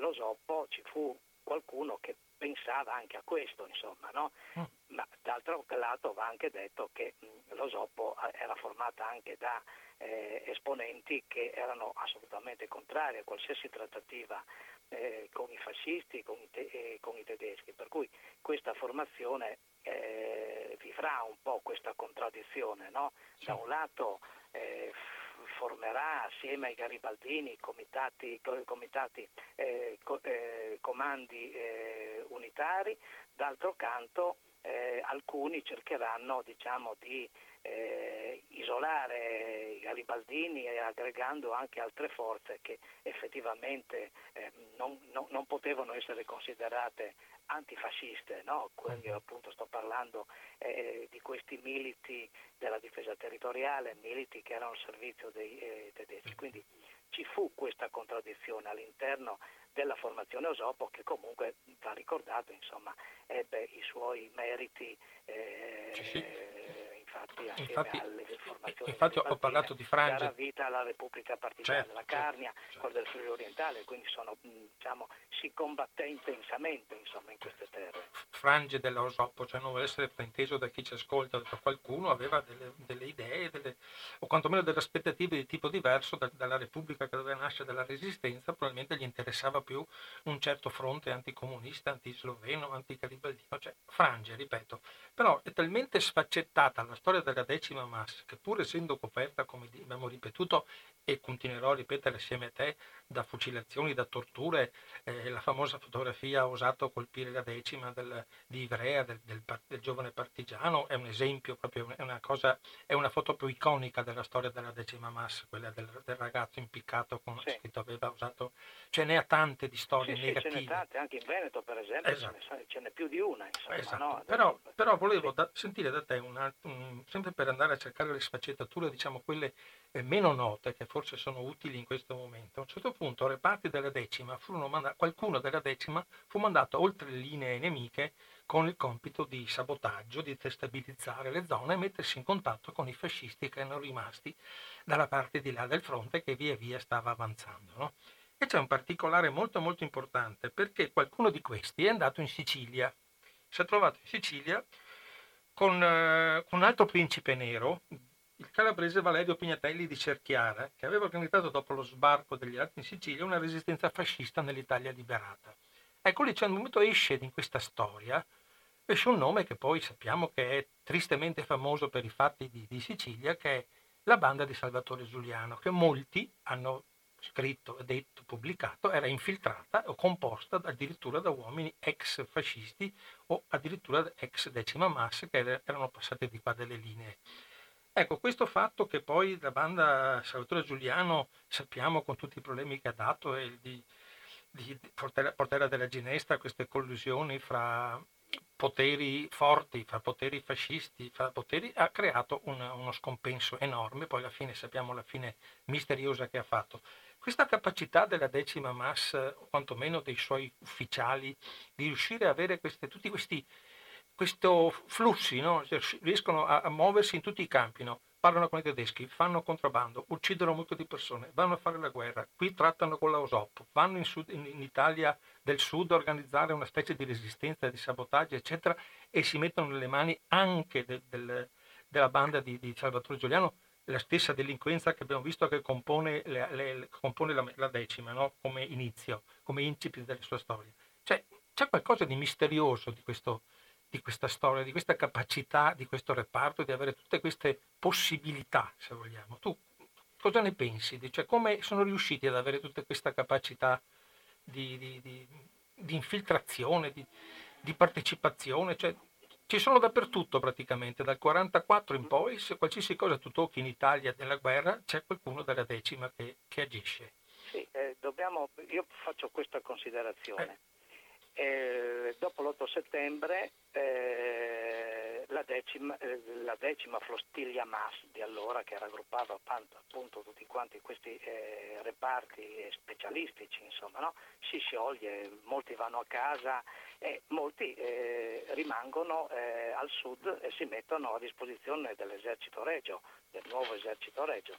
nell'Osoppo ci fu qualcuno che pensava anche a questo, insomma, no? Mm. Ma d'altro lato va anche detto che mh, l'Osoppo eh, era formata anche da eh, esponenti che erano assolutamente contrari a qualsiasi trattativa eh, con i fascisti, con i, te- eh, con i tedeschi, per cui questa formazione eh, vivrà un po' questa contraddizione, no? Da un lato eh, formerà assieme ai garibaldini comitati, co- comitati, eh, co- eh, comandi eh, unitari, d'altro canto eh, alcuni cercheranno diciamo, di eh, isolare i garibaldini e aggregando anche altre forze che effettivamente eh, non, non- non potevano essere considerate antifasciste, no? quindi appunto sto parlando eh, di questi militi della difesa territoriale, militi che erano al servizio dei eh, tedeschi. Quindi ci fu questa contraddizione all'interno della formazione Osopo che comunque va ricordato, insomma, ebbe i suoi meriti eh, Sì, sì. Eh, infatti assieme Infatti- alle formazioni infatti ho parlato di Frange. darà vita alla Repubblica Partigiana Certo, della certo, Carnia, certo. quella del Friuli Orientale, quindi sono, mh, diciamo, si combatté intensamente insomma, in queste terre. frange dell'Osoppo, cioè non vuole essere frainteso da chi ci ascolta, da qualcuno aveva delle, delle idee delle- o quantomeno delle aspettative di tipo diverso da- dalla Repubblica che doveva nascere dalla Resistenza, probabilmente gli interessava più un certo fronte anticomunista, antisloveno, anticaribaldino, cioè frange, ripeto. Però è talmente sfaccettata la storia della decima massa che pur essendo coperta, come abbiamo ripetuto e continuerò a ripetere assieme a te, da fucilazioni, da torture, eh, la famosa fotografia ha osato colpire la decima del- di Ivrea, del, del del giovane partigiano, è un esempio, proprio è una cosa, è una foto più iconica della storia della decima massa, quella del, ragazzo impiccato con Sì. scritto aveva usato, ce n'è a tante di storie Sì, sì, ce n'è negative. tante, anche in Veneto per esempio Esatto. ce, ne, ce n'è più di una. Insomma, Esatto, no? Però, però volevo da- sentire da te, una- un- sempre per andare a cercare le sfaccettature, diciamo quelle eh, meno note, che forse sono utili in questo momento. A un certo punto reparti della decima, manda- qualcuno della decima fu mandato oltre le linee nemiche con il compito di sabotaggio, di destabilizzare le zone e mettersi in contatto con i fascisti che erano rimasti dalla parte di là del fronte che via via stava avanzando. no? E c'è un particolare molto molto importante perché qualcuno di questi è andato in Sicilia, si è trovato in Sicilia con, eh, con un altro principe nero, il calabrese Valerio Pignatelli di Cerchiara, che aveva organizzato dopo lo sbarco degli altri in Sicilia una resistenza fascista nell'Italia liberata. Ecco lì c'è un momento esce in questa storia, esce un nome che poi sappiamo che è tristemente famoso per i fatti di, di Sicilia, che è la banda di Salvatore Giuliano, che molti hanno scritto, detto, pubblicato, era infiltrata o composta addirittura da uomini ex fascisti o addirittura ex decima massa che erano passate di qua delle linee. Ecco, questo fatto che poi la banda Salvatore Giuliano, sappiamo con tutti i problemi che ha dato e di, di Portera, Portera della Ginestra, queste collusioni fra poteri forti, fra poteri fascisti, fra poteri, ha creato una, uno scompenso enorme, poi alla fine sappiamo la fine misteriosa che ha fatto. Questa capacità della decima massa, o quantomeno dei suoi ufficiali, di riuscire a avere queste, tutti questi, flussi, no? Cioè, riescono a, a, muoversi in tutti i campi, no? parlano con i tedeschi, fanno contrabbando, uccidono molto di persone, vanno a fare la guerra, qui trattano con la OSOP, vanno in, sud, in, in Italia del Sud a organizzare una specie di resistenza, di sabotaggio, eccetera, e si mettono nelle mani anche de, del, della banda di, di Salvatore Giuliano la stessa delinquenza che abbiamo visto che compone, le, le, compone la, la, decima no? come inizio, come incipit della sua storia. Cioè, c'è qualcosa di misterioso di, questo, di questa storia, di questa capacità di questo reparto di avere tutte queste possibilità, se vogliamo. Tu cosa ne pensi? Cioè, come sono riusciti ad avere tutta questa capacità di, di, di, infiltrazione, di, partecipazione? Cioè, ci sono dappertutto praticamente, dal 44 in poi, se qualsiasi cosa tu tocchi in Italia nella guerra, c'è qualcuno della decima che, che agisce. Sì, eh, dobbiamo, io faccio questa considerazione. Eh. Eh, dopo l'8 settembre eh, la decima, eh, la, decima, flottiglia MAS di allora, che raggruppava appunto tutti quanti questi eh, reparti specialistici, insomma, no? si scioglie, molti vanno a casa e molti eh, rimangono eh, al sud e si mettono a disposizione dell'esercito regio, del nuovo esercito regio.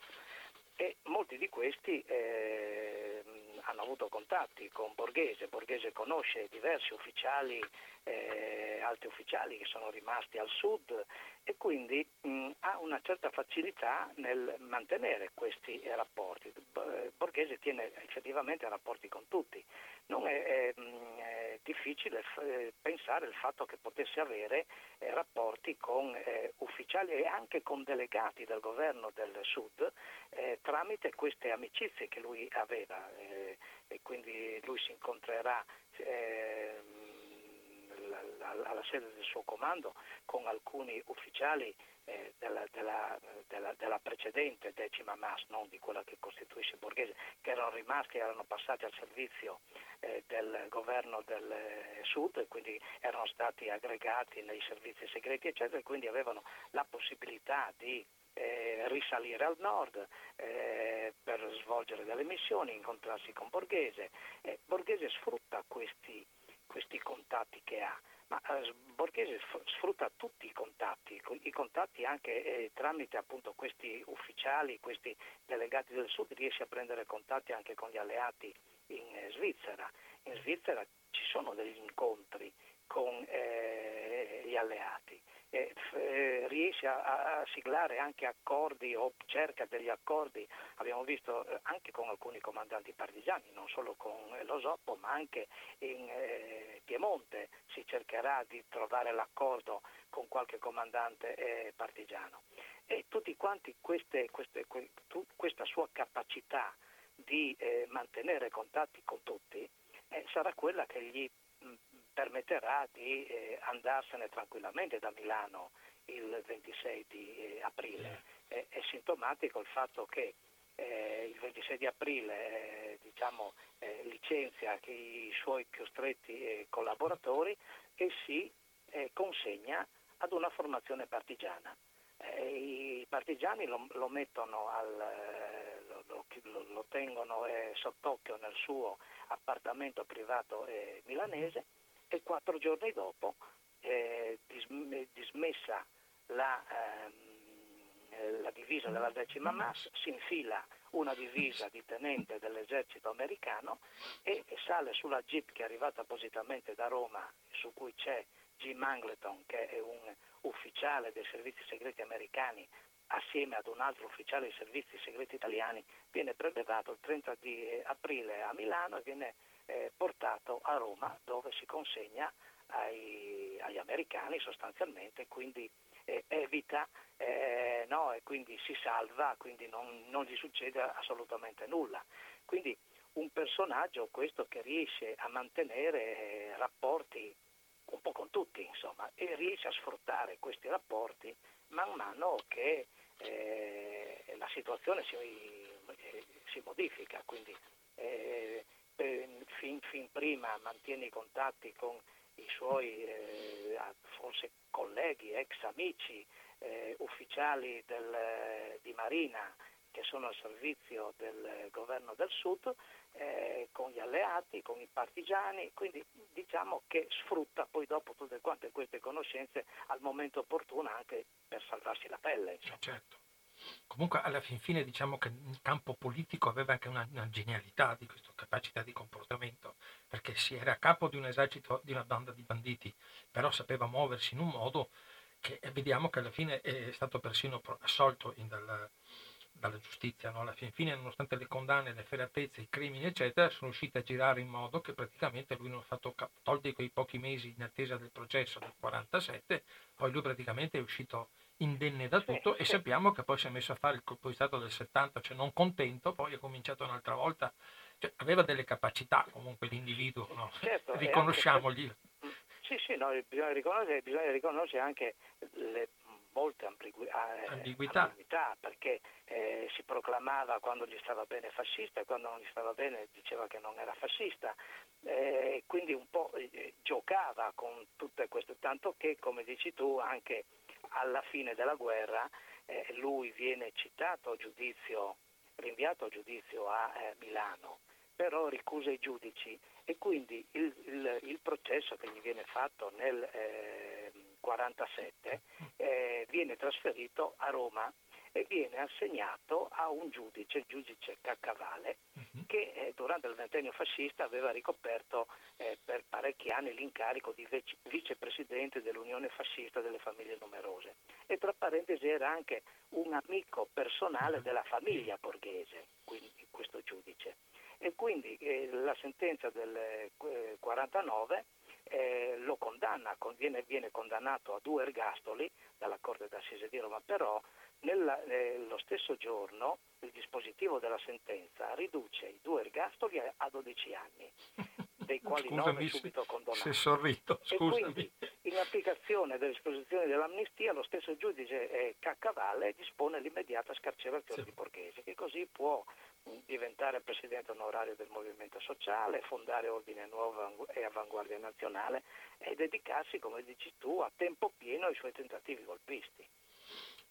E molti di questi eh, hanno avuto contatti con Borghese, Borghese conosce diversi ufficiali, eh, alti ufficiali che sono rimasti al sud e quindi mh, ha una certa facilità nel mantenere questi rapporti. Borghese tiene effettivamente rapporti con tutti. Non è, è, è difficile f- eh, pensare il fatto che potesse avere eh, rapporti con eh, ufficiali e anche con delegati del governo del sud eh, tramite queste amicizie che lui aveva eh, e quindi lui si incontrerà ehm, alla sede del suo comando con alcuni ufficiali eh, della, della, della, della, precedente decima MAS, non di quella che costituisce Borghese, che erano rimasti, erano passati al servizio eh, del governo del eh, Sud e quindi erano stati aggregati nei servizi segreti, eccetera, e quindi avevano la possibilità di eh, risalire al nord eh, per svolgere delle missioni, incontrarsi con Borghese. Eh, Borghese sfrutta questi, questi contatti che ha ma eh, Borghese sfrutta tutti i contatti, i contatti anche eh, tramite appunto questi ufficiali, questi delegati del Sud, riesce a prendere contatti anche con gli alleati in eh, Svizzera. In Svizzera ci sono degli incontri con gli alleati eh, eh, riesce a, a, siglare anche accordi o cerca degli accordi, abbiamo visto eh, anche con alcuni comandanti partigiani, non solo con l'Osoppo, ma anche in eh, Piemonte si cercherà di trovare l'accordo con qualche comandante eh, partigiano. E tutti quanti queste, queste, que, tu, questa sua capacità di eh, mantenere contatti con tutti sarà quella che gli permetterà di eh, andarsene tranquillamente da Milano il 26 di eh, aprile. È, è, sintomatico il fatto che eh, il 26 di aprile eh, diciamo, eh, licenzia i suoi più stretti eh, collaboratori e si consegna ad una formazione partigiana. I partigiani lo, lo mettono al, lo, lo, lo, tengono sott'occhio nel suo appartamento privato milanese e quattro giorni dopo, eh, dismessa la, ehm, la, divisa della decima MAS, si infila una divisa di tenente dell'esercito americano e sale sulla jeep che è arrivata appositamente da Roma, su cui c'è Jim Angleton, che è un ufficiale dei servizi segreti americani assieme ad un altro ufficiale dei servizi segreti italiani, viene prelevato il 30 di aprile a Milano e viene eh, portato a Roma dove si consegna ai, agli americani sostanzialmente, quindi eh, evita eh, no, e quindi si salva, quindi non, non gli succede assolutamente nulla. Quindi un personaggio questo che riesce a mantenere eh, rapporti un po' con tutti, insomma, e riesce a sfruttare questi rapporti man mano che eh, la situazione si, eh, si modifica. Quindi eh, fin, fin, prima mantiene i contatti con i suoi eh, forse colleghi, ex amici, eh, ufficiali del, di Marina che sono al servizio del governo del Sud, eh, con gli alleati, con i partigiani, quindi diciamo che sfrutta poi dopo tutte quante queste conoscenze al momento opportuno anche per salvarsi la pelle. Eh, certo. Comunque alla fin fine diciamo che in campo politico aveva anche una, una genialità di questa capacità di comportamento, perché si era a capo di un esercito, di una banda di banditi, però sapeva muoversi in un modo che vediamo che alla fine è stato persino assolto dal, dalla giustizia, no? alla fin fine nonostante le condanne, le feratezze, i crimini eccetera, sono riusciti a girare in modo che praticamente lui non ha fatto, tolti quei pochi mesi in attesa del processo del 47, poi lui praticamente è uscito indenne da tutto e sappiamo che poi si è messo a fare il colpo di Stato del 70, cioè non contento, poi ha cominciato un'altra volta, cioè, aveva delle capacità comunque l'individuo, no? certo, riconosciamogli. Anche... Sì, sì, no, bisogna, riconoscere, bisogna riconoscere anche le molte ambigui- eh, ambiguità. ambiguità. perché eh, si proclamava quando gli stava bene fascista e quando non gli stava bene diceva che non era fascista, eh, quindi un po' eh, giocava con tutte queste, tanto che come dici tu anche alla fine della guerra eh, lui viene citato a giudizio, rinviato a giudizio a eh, Milano, però ricusa i giudici. E quindi il, il, il processo che gli viene fatto nel 1947 eh, eh, viene trasferito a Roma e viene assegnato a un giudice, il giudice Caccavale, uh-huh. che eh, durante il ventennio fascista aveva ricoperto eh, per parecchi anni l'incarico di vice- vicepresidente dell'Unione Fascista delle Famiglie Numerose e tra parentesi era anche un amico personale della famiglia borghese, quindi questo giudice. E quindi eh, la sentenza del 49 eh, lo condanna, viene, viene, condannato a due ergastoli dalla Corte d'Assise di Roma, però nello eh, stesso giorno il dispositivo della sentenza riduce i due ergastoli a, a 12 anni, (laughs) dei quali scusami, 9 subito condonati. Se sorrido, scusami. E quindi, in applicazione delle disposizioni dell'amnistia, lo stesso giudice eh, Caccavalle dispone l'immediata scarcerazione sì. di Borghese, che così può diventare presidente onorario del movimento sociale, fondare Ordine Nuovo e Avanguardia Nazionale e dedicarsi, come dici tu, a tempo pieno ai suoi tentativi golpisti.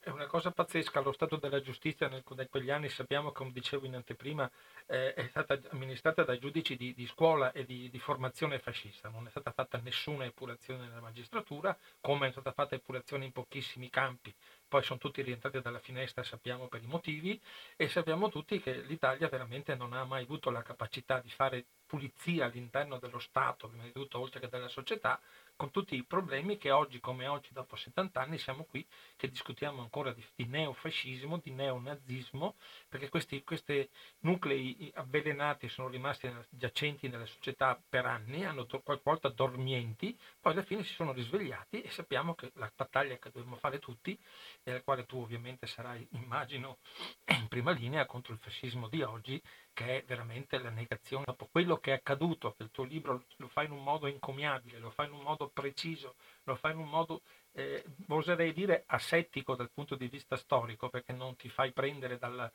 È una cosa pazzesca, lo stato della giustizia nel, in quegli anni sappiamo, come dicevo in anteprima, eh, è stata amministrata dai giudici di, di scuola e di, di, formazione fascista, non è stata fatta nessuna epurazione nella magistratura, come è stata fatta epurazione in pochissimi campi, poi sono tutti rientrati dalla finestra, sappiamo per i motivi, e sappiamo tutti che l'Italia veramente non ha mai avuto la capacità di fare pulizia all'interno dello Stato, prima di tutto, oltre che della società, con tutti i problemi che oggi come oggi, dopo 70 anni, siamo qui che discutiamo ancora di, di neofascismo, di neonazismo, perché questi, questi, nuclei avvelenati sono rimasti giacenti nella società per anni, hanno qualche volta dormienti, poi alla fine si sono risvegliati e sappiamo che la battaglia che dobbiamo fare tutti, e alla quale tu ovviamente sarai, immagino, in prima linea contro il fascismo di oggi, che è veramente la negazione. Dopo quello che è accaduto, che il tuo libro lo fa in un modo incommiabile, lo fa in un modo preciso, lo fa in un modo, eh, oserei dire, asettico dal punto di vista storico, perché non ti fai prendere dal,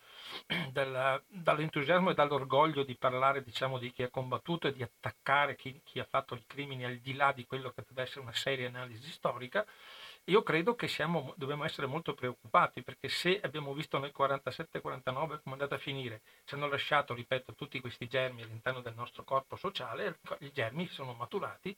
(clears throat) dal, dall'entusiasmo e dall'orgoglio di parlare diciamo, di chi ha combattuto e di attaccare chi, chi ha fatto i crimini al di là di quello che deve essere una seria analisi storica, io credo che siamo, dobbiamo essere molto preoccupati perché se abbiamo visto nel 47-49 come è andata a finire, ci hanno lasciato, ripeto, tutti questi germi all'interno del nostro corpo sociale, i germi sono maturati.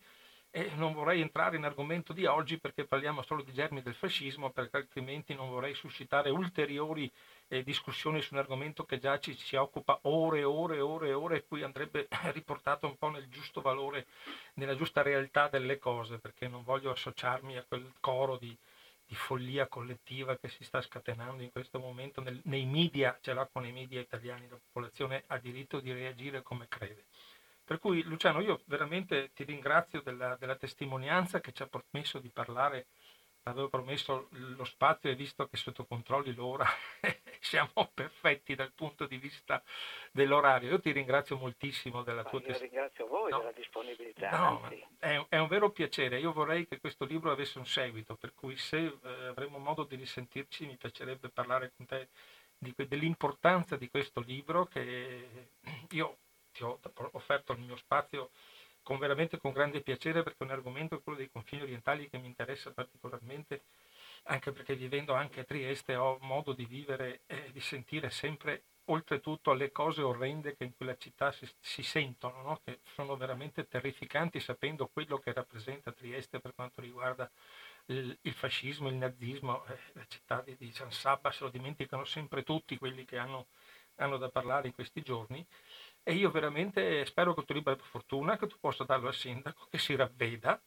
E non vorrei entrare in argomento di oggi perché parliamo solo di germi del fascismo perché altrimenti non vorrei suscitare ulteriori eh, discussioni su un argomento che già ci si occupa ore e ore e ore e ore e cui andrebbe (laughs) riportato un po' nel giusto valore, nella giusta realtà delle cose, perché non voglio associarmi a quel coro di, di follia collettiva che si sta scatenando in questo momento nel, nei media, ce l'ha con i media italiani, la popolazione ha diritto di reagire come crede. Per cui Luciano, io veramente ti ringrazio della, della testimonianza che ci ha permesso di parlare avevo promesso lo spazio e visto che sotto controlli l'ora (laughs) siamo perfetti dal punto di vista dell'orario. Io ti ringrazio moltissimo della Ma tua testimonianza. ringrazio voi No. della disponibilità. No, è, è un vero piacere. Io vorrei che questo libro avesse un seguito, per cui se eh, avremo modo di risentirci mi piacerebbe parlare con te di dell'importanza di questo libro che io ti ho offerto il mio spazio con veramente con grande piacere perché è un argomento, quello dei confini orientali, che mi interessa particolarmente, anche perché vivendo anche a Trieste ho modo di vivere e di sentire sempre, oltretutto, le cose orrende che in quella città si, si sentono, no? che sono veramente terrificanti sapendo quello che rappresenta Trieste per quanto riguarda il, il fascismo, il nazismo, eh, la città di, di San Sabba se lo dimenticano sempre tutti quelli che hanno, hanno da parlare in questi giorni. E io veramente spero che tu libro abbia fortuna, che tu possa darlo al sindaco, che si ravveda.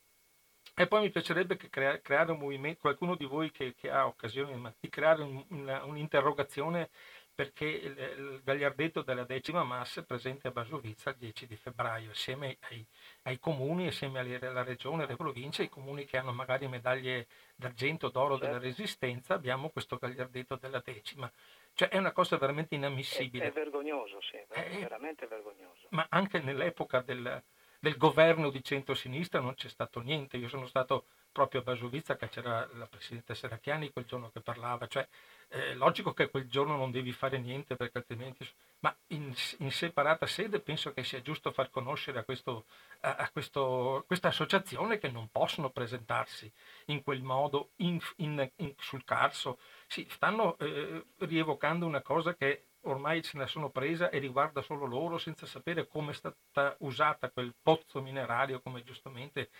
E poi mi piacerebbe che crea- creare un movimento, qualcuno di voi che, che ha occasione di creare un- una- un'interrogazione perché il, il gagliardetto della decima massa è presente a Basovizza il 10 di febbraio, assieme ai, ai comuni, assieme alla regione, alle province, i comuni che hanno magari medaglie d'argento, d'oro della Certo. resistenza, abbiamo questo gagliardetto della decima. Cioè è una cosa veramente È, inammissibile è vergognoso, sì, è Eh, veramente vergognoso. ma anche nell'epoca del, del governo di centrosinistra non c'è stato niente. Io sono stato proprio a Basovizza, che c'era la Presidente Serracchiani quel giorno che parlava, cioè è logico che quel giorno non devi fare niente perché altrimenti... Ma in, in separata sede penso che sia giusto far conoscere a, questo, a, questo- questa associazione che non possono presentarsi in quel modo in- in- sul Carso. Sì, stanno eh, rievocando una cosa che ormai se ne sono presa e riguarda solo loro senza sapere come è stata usata quel pozzo minerario, come giustamente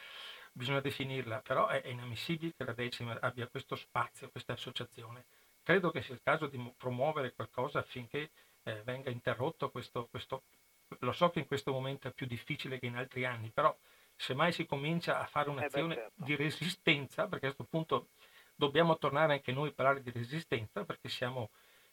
bisogna definirla, però è, inammissibile che la decima abbia questo spazio, questa associazione. Credo che sia il caso di mu- promuovere qualcosa affinché eh, venga interrotto questo, questo... Lo so che in questo momento è più difficile che in altri anni, però se mai si comincia a fare un'azione certo. di resistenza, perché a questo punto dobbiamo tornare anche noi a parlare di resistenza, perché siamo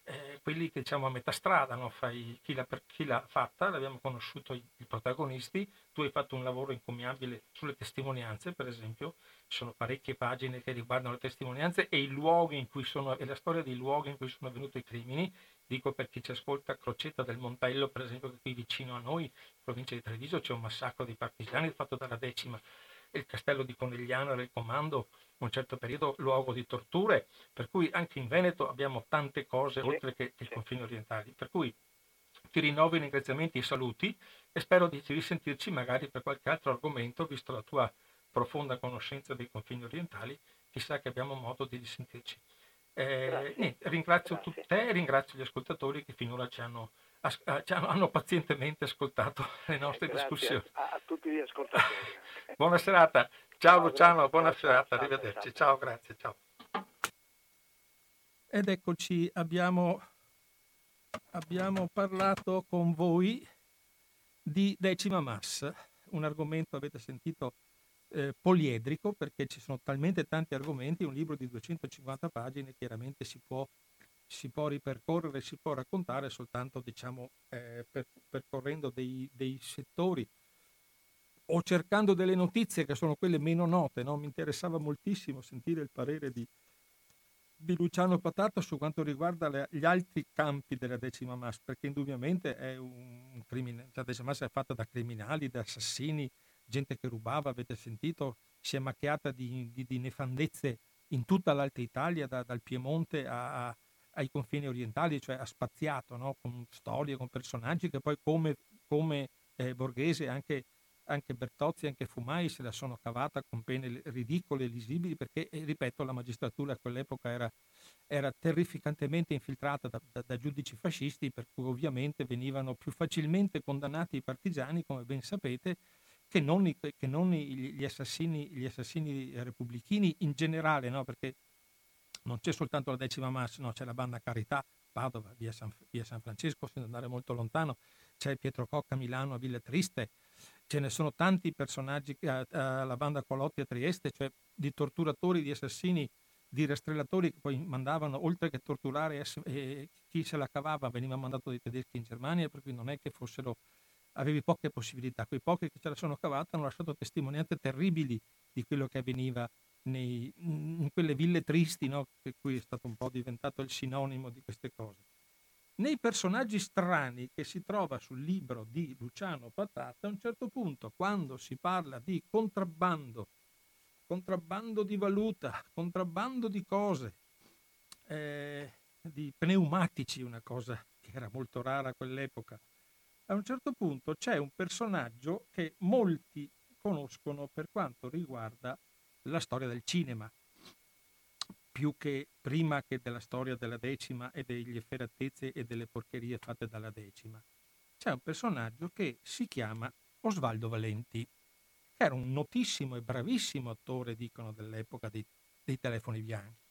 eh, quelli che diciamo a metà strada, no? Fra i- chi, l'ha, per- chi l'ha fatta, l'abbiamo conosciuto i, i protagonisti, tu hai fatto un lavoro incommiabile sulle testimonianze, per esempio, ci sono parecchie pagine che riguardano le testimonianze e sono, e la storia dei luoghi in cui sono avvenuti i crimini, dico per chi ci ascolta, Crocetta del Montello, per esempio, che qui vicino a noi, in provincia di Treviso, c'è un massacro di partigiani fatto dalla decima, il castello di Conegliano era il comando, un certo periodo luogo di torture, per cui anche in Veneto abbiamo tante cose oltre che i sì. confini orientali. Per cui ti rinnovo i ringraziamenti e i saluti e spero di risentirci magari per qualche altro argomento, visto la tua profonda conoscenza dei confini orientali, chissà che abbiamo modo di risentirci. Eh, niente, ringrazio Grazie. te e ringrazio gli ascoltatori che finora ci hanno, hanno- hanno pazientemente ascoltato (laughs) le nostre Eh, Grazie discussioni. a, a tutti gli ascoltatori. (laughs) Buona serata. Ciao Ciao, Luciano, grazie. buona Ciao, serata, ciao, arrivederci. ciao. Ciao, grazie, ciao. Ed eccoci, abbiamo, abbiamo parlato con voi di decima massa, un argomento, avete sentito, eh, poliedrico, perché ci sono talmente tanti argomenti, un libro di 250 pagine chiaramente si può, si può ripercorrere, si può raccontare soltanto, diciamo, eh, per- percorrendo dei, dei settori o cercando delle notizie che sono quelle meno note. no? Mi interessava moltissimo sentire il parere di, di Luciano Patata su quanto riguarda le- gli altri campi della decima massa, perché indubbiamente è un crimine, cioè la decima massa è fatta da criminali, da assassini, gente che rubava, avete sentito, si è macchiata di, di- di nefandezze in tutta l'Alta Italia, da- dal Piemonte a- a- ai confini orientali, cioè ha spaziato no? con storie, con personaggi che poi come, come eh, Borghese anche anche Bertozzi, anche Fumai se la sono cavata con pene ridicole e lisibili perché, eh, ripeto, la magistratura a quell'epoca era, era terrificantemente infiltrata da, da- da giudici fascisti per cui ovviamente venivano più facilmente condannati i partigiani, come ben sapete, che non, i- che non gli, assassini, gli assassini repubblichini in generale, no? perché non c'è soltanto la decima massa, no? c'è la banda Carità, Padova, via San, via San Francesco, senza andare molto lontano, c'è Pietro Cocca a Milano, a Villa Triste, ce ne sono tanti personaggi che- a- alla banda Colotti a Trieste, cioè di torturatori, di assassini, di rastrellatori che poi mandavano, oltre che torturare eh, chi se la cavava, veniva mandato dai tedeschi in Germania, per cui non è che fossero, avevi poche possibilità. Quei pochi che ce la sono cavata hanno lasciato testimonianze terribili di quello che avveniva nei, in quelle ville tristi, no? che qui è stato un po' diventato il sinonimo di queste cose. Nei personaggi strani che si trova sul libro di Luciano Patata, a un certo punto, quando si parla di contrabbando, contrabbando di valuta, contrabbando di cose, eh, di pneumatici, una cosa che era molto rara a quell'epoca, a un certo punto c'è un personaggio che molti conoscono per quanto riguarda la storia del cinema più che prima che della storia della decima e degli efferatezze e delle porcherie fatte dalla decima. C'è un personaggio che si chiama Osvaldo Valenti, che era un notissimo e bravissimo attore, dicono, dell'epoca dei, dei telefoni bianchi,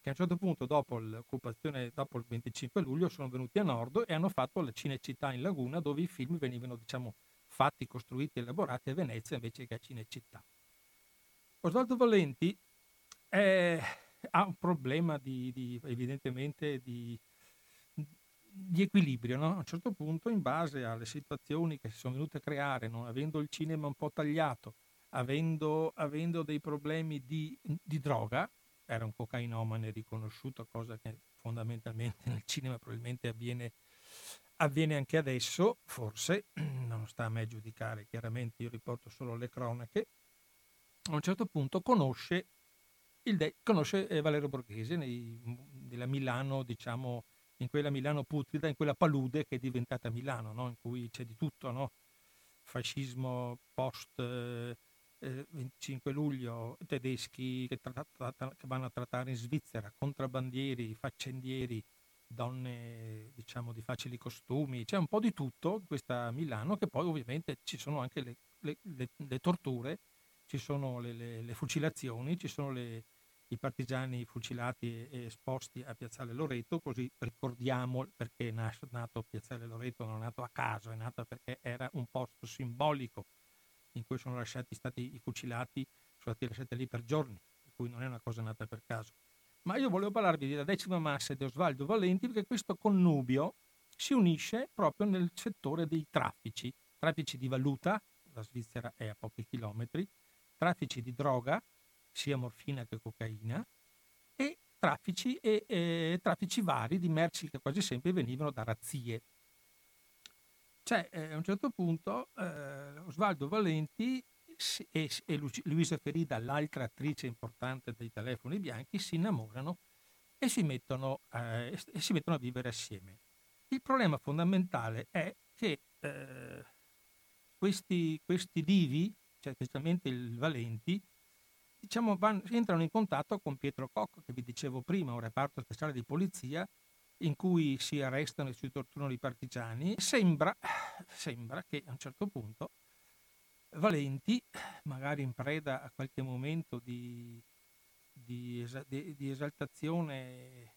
che a un certo punto, dopo l'occupazione, dopo il 25 luglio, sono venuti a Nord e hanno fatto la Cinecittà in Laguna, dove i film venivano, diciamo, fatti, costruiti elaborati a Venezia invece che a Cinecittà. Osvaldo Valenti è ha un problema di, di evidentemente di, di equilibrio. No? A un certo punto, in base alle situazioni che si sono venute a creare, non avendo il cinema un po' tagliato, avendo, avendo dei problemi di, di, droga, era un cocainomane riconosciuto, cosa che fondamentalmente (laughs) nel cinema probabilmente avviene, avviene anche adesso, forse, (clears throat) non sta a me giudicare, chiaramente io riporto solo le cronache, a un certo punto conosce De- conosce eh, Valerio Borghese nei, nella Milano, diciamo, in quella Milano putrida, in quella palude che è diventata Milano, no? in cui c'è di tutto, no? fascismo post eh, 25 eh, luglio, tedeschi che, tra- tra- che, vanno a trattare in Svizzera, contrabbandieri, faccendieri, donne diciamo di facili costumi, c'è un po' di tutto in questa Milano che poi ovviamente ci sono anche le, le, le, le torture, ci sono le, fucilazioni, ci sono le, i partigiani fucilati e esposti a Piazzale Loreto, così ricordiamo perché è nato Piazzale Loreto, non è nato a caso, è nato perché era un posto simbolico in cui sono lasciati stati i fucilati, sono stati lasciati lì per giorni, per cui non è una cosa nata per caso. Ma io volevo parlarvi della decima massa di Osvaldo Valenti perché questo connubio si unisce proprio nel settore dei traffici, traffici di valuta, la Svizzera è a pochi chilometri, traffici di droga, sia morfina che cocaina, e traffici, e, e, traffici vari di merci che quasi sempre venivano da razzie. Cioè, eh, a un certo punto eh, Osvaldo Valenti e, e Luisa Ferida, l'altra attrice importante dei telefoni bianchi, si innamorano e si mettono, eh, e si mettono a vivere assieme. Il problema fondamentale è che eh, questi, questi divi, cioè specialmente il Valenti, diciamo, van, entrano in contatto con Pietro Cocco, che vi dicevo prima, un reparto speciale di polizia in cui si arrestano e si torturano i partigiani. Sembra, sembra che a un certo punto Valenti, magari in preda a qualche momento di, di, di, di esaltazione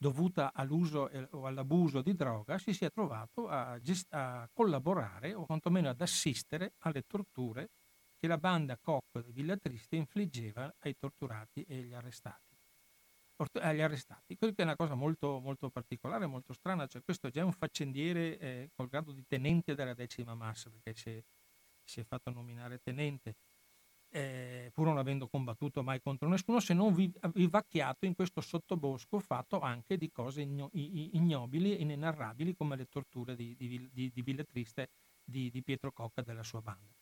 dovuta all'uso o all'abuso di droga, si sia trovato a, gest- a collaborare o quantomeno ad assistere alle torture che la banda Cocco di Villa Triste infliggeva ai torturati e agli arrestati. Agli arrestati. Questa è una cosa molto, molto particolare, molto strana, cioè questo è già un faccendiere eh, col grado di tenente della decima massa, perché si è, si è fatto nominare tenente, eh, pur non avendo combattuto mai contro nessuno, se non vivacchiato in questo sottobosco fatto anche di cose ignobili e inenarrabili come le torture di, di, di, di Villa Triste di, di Pietro Cocca e della sua banda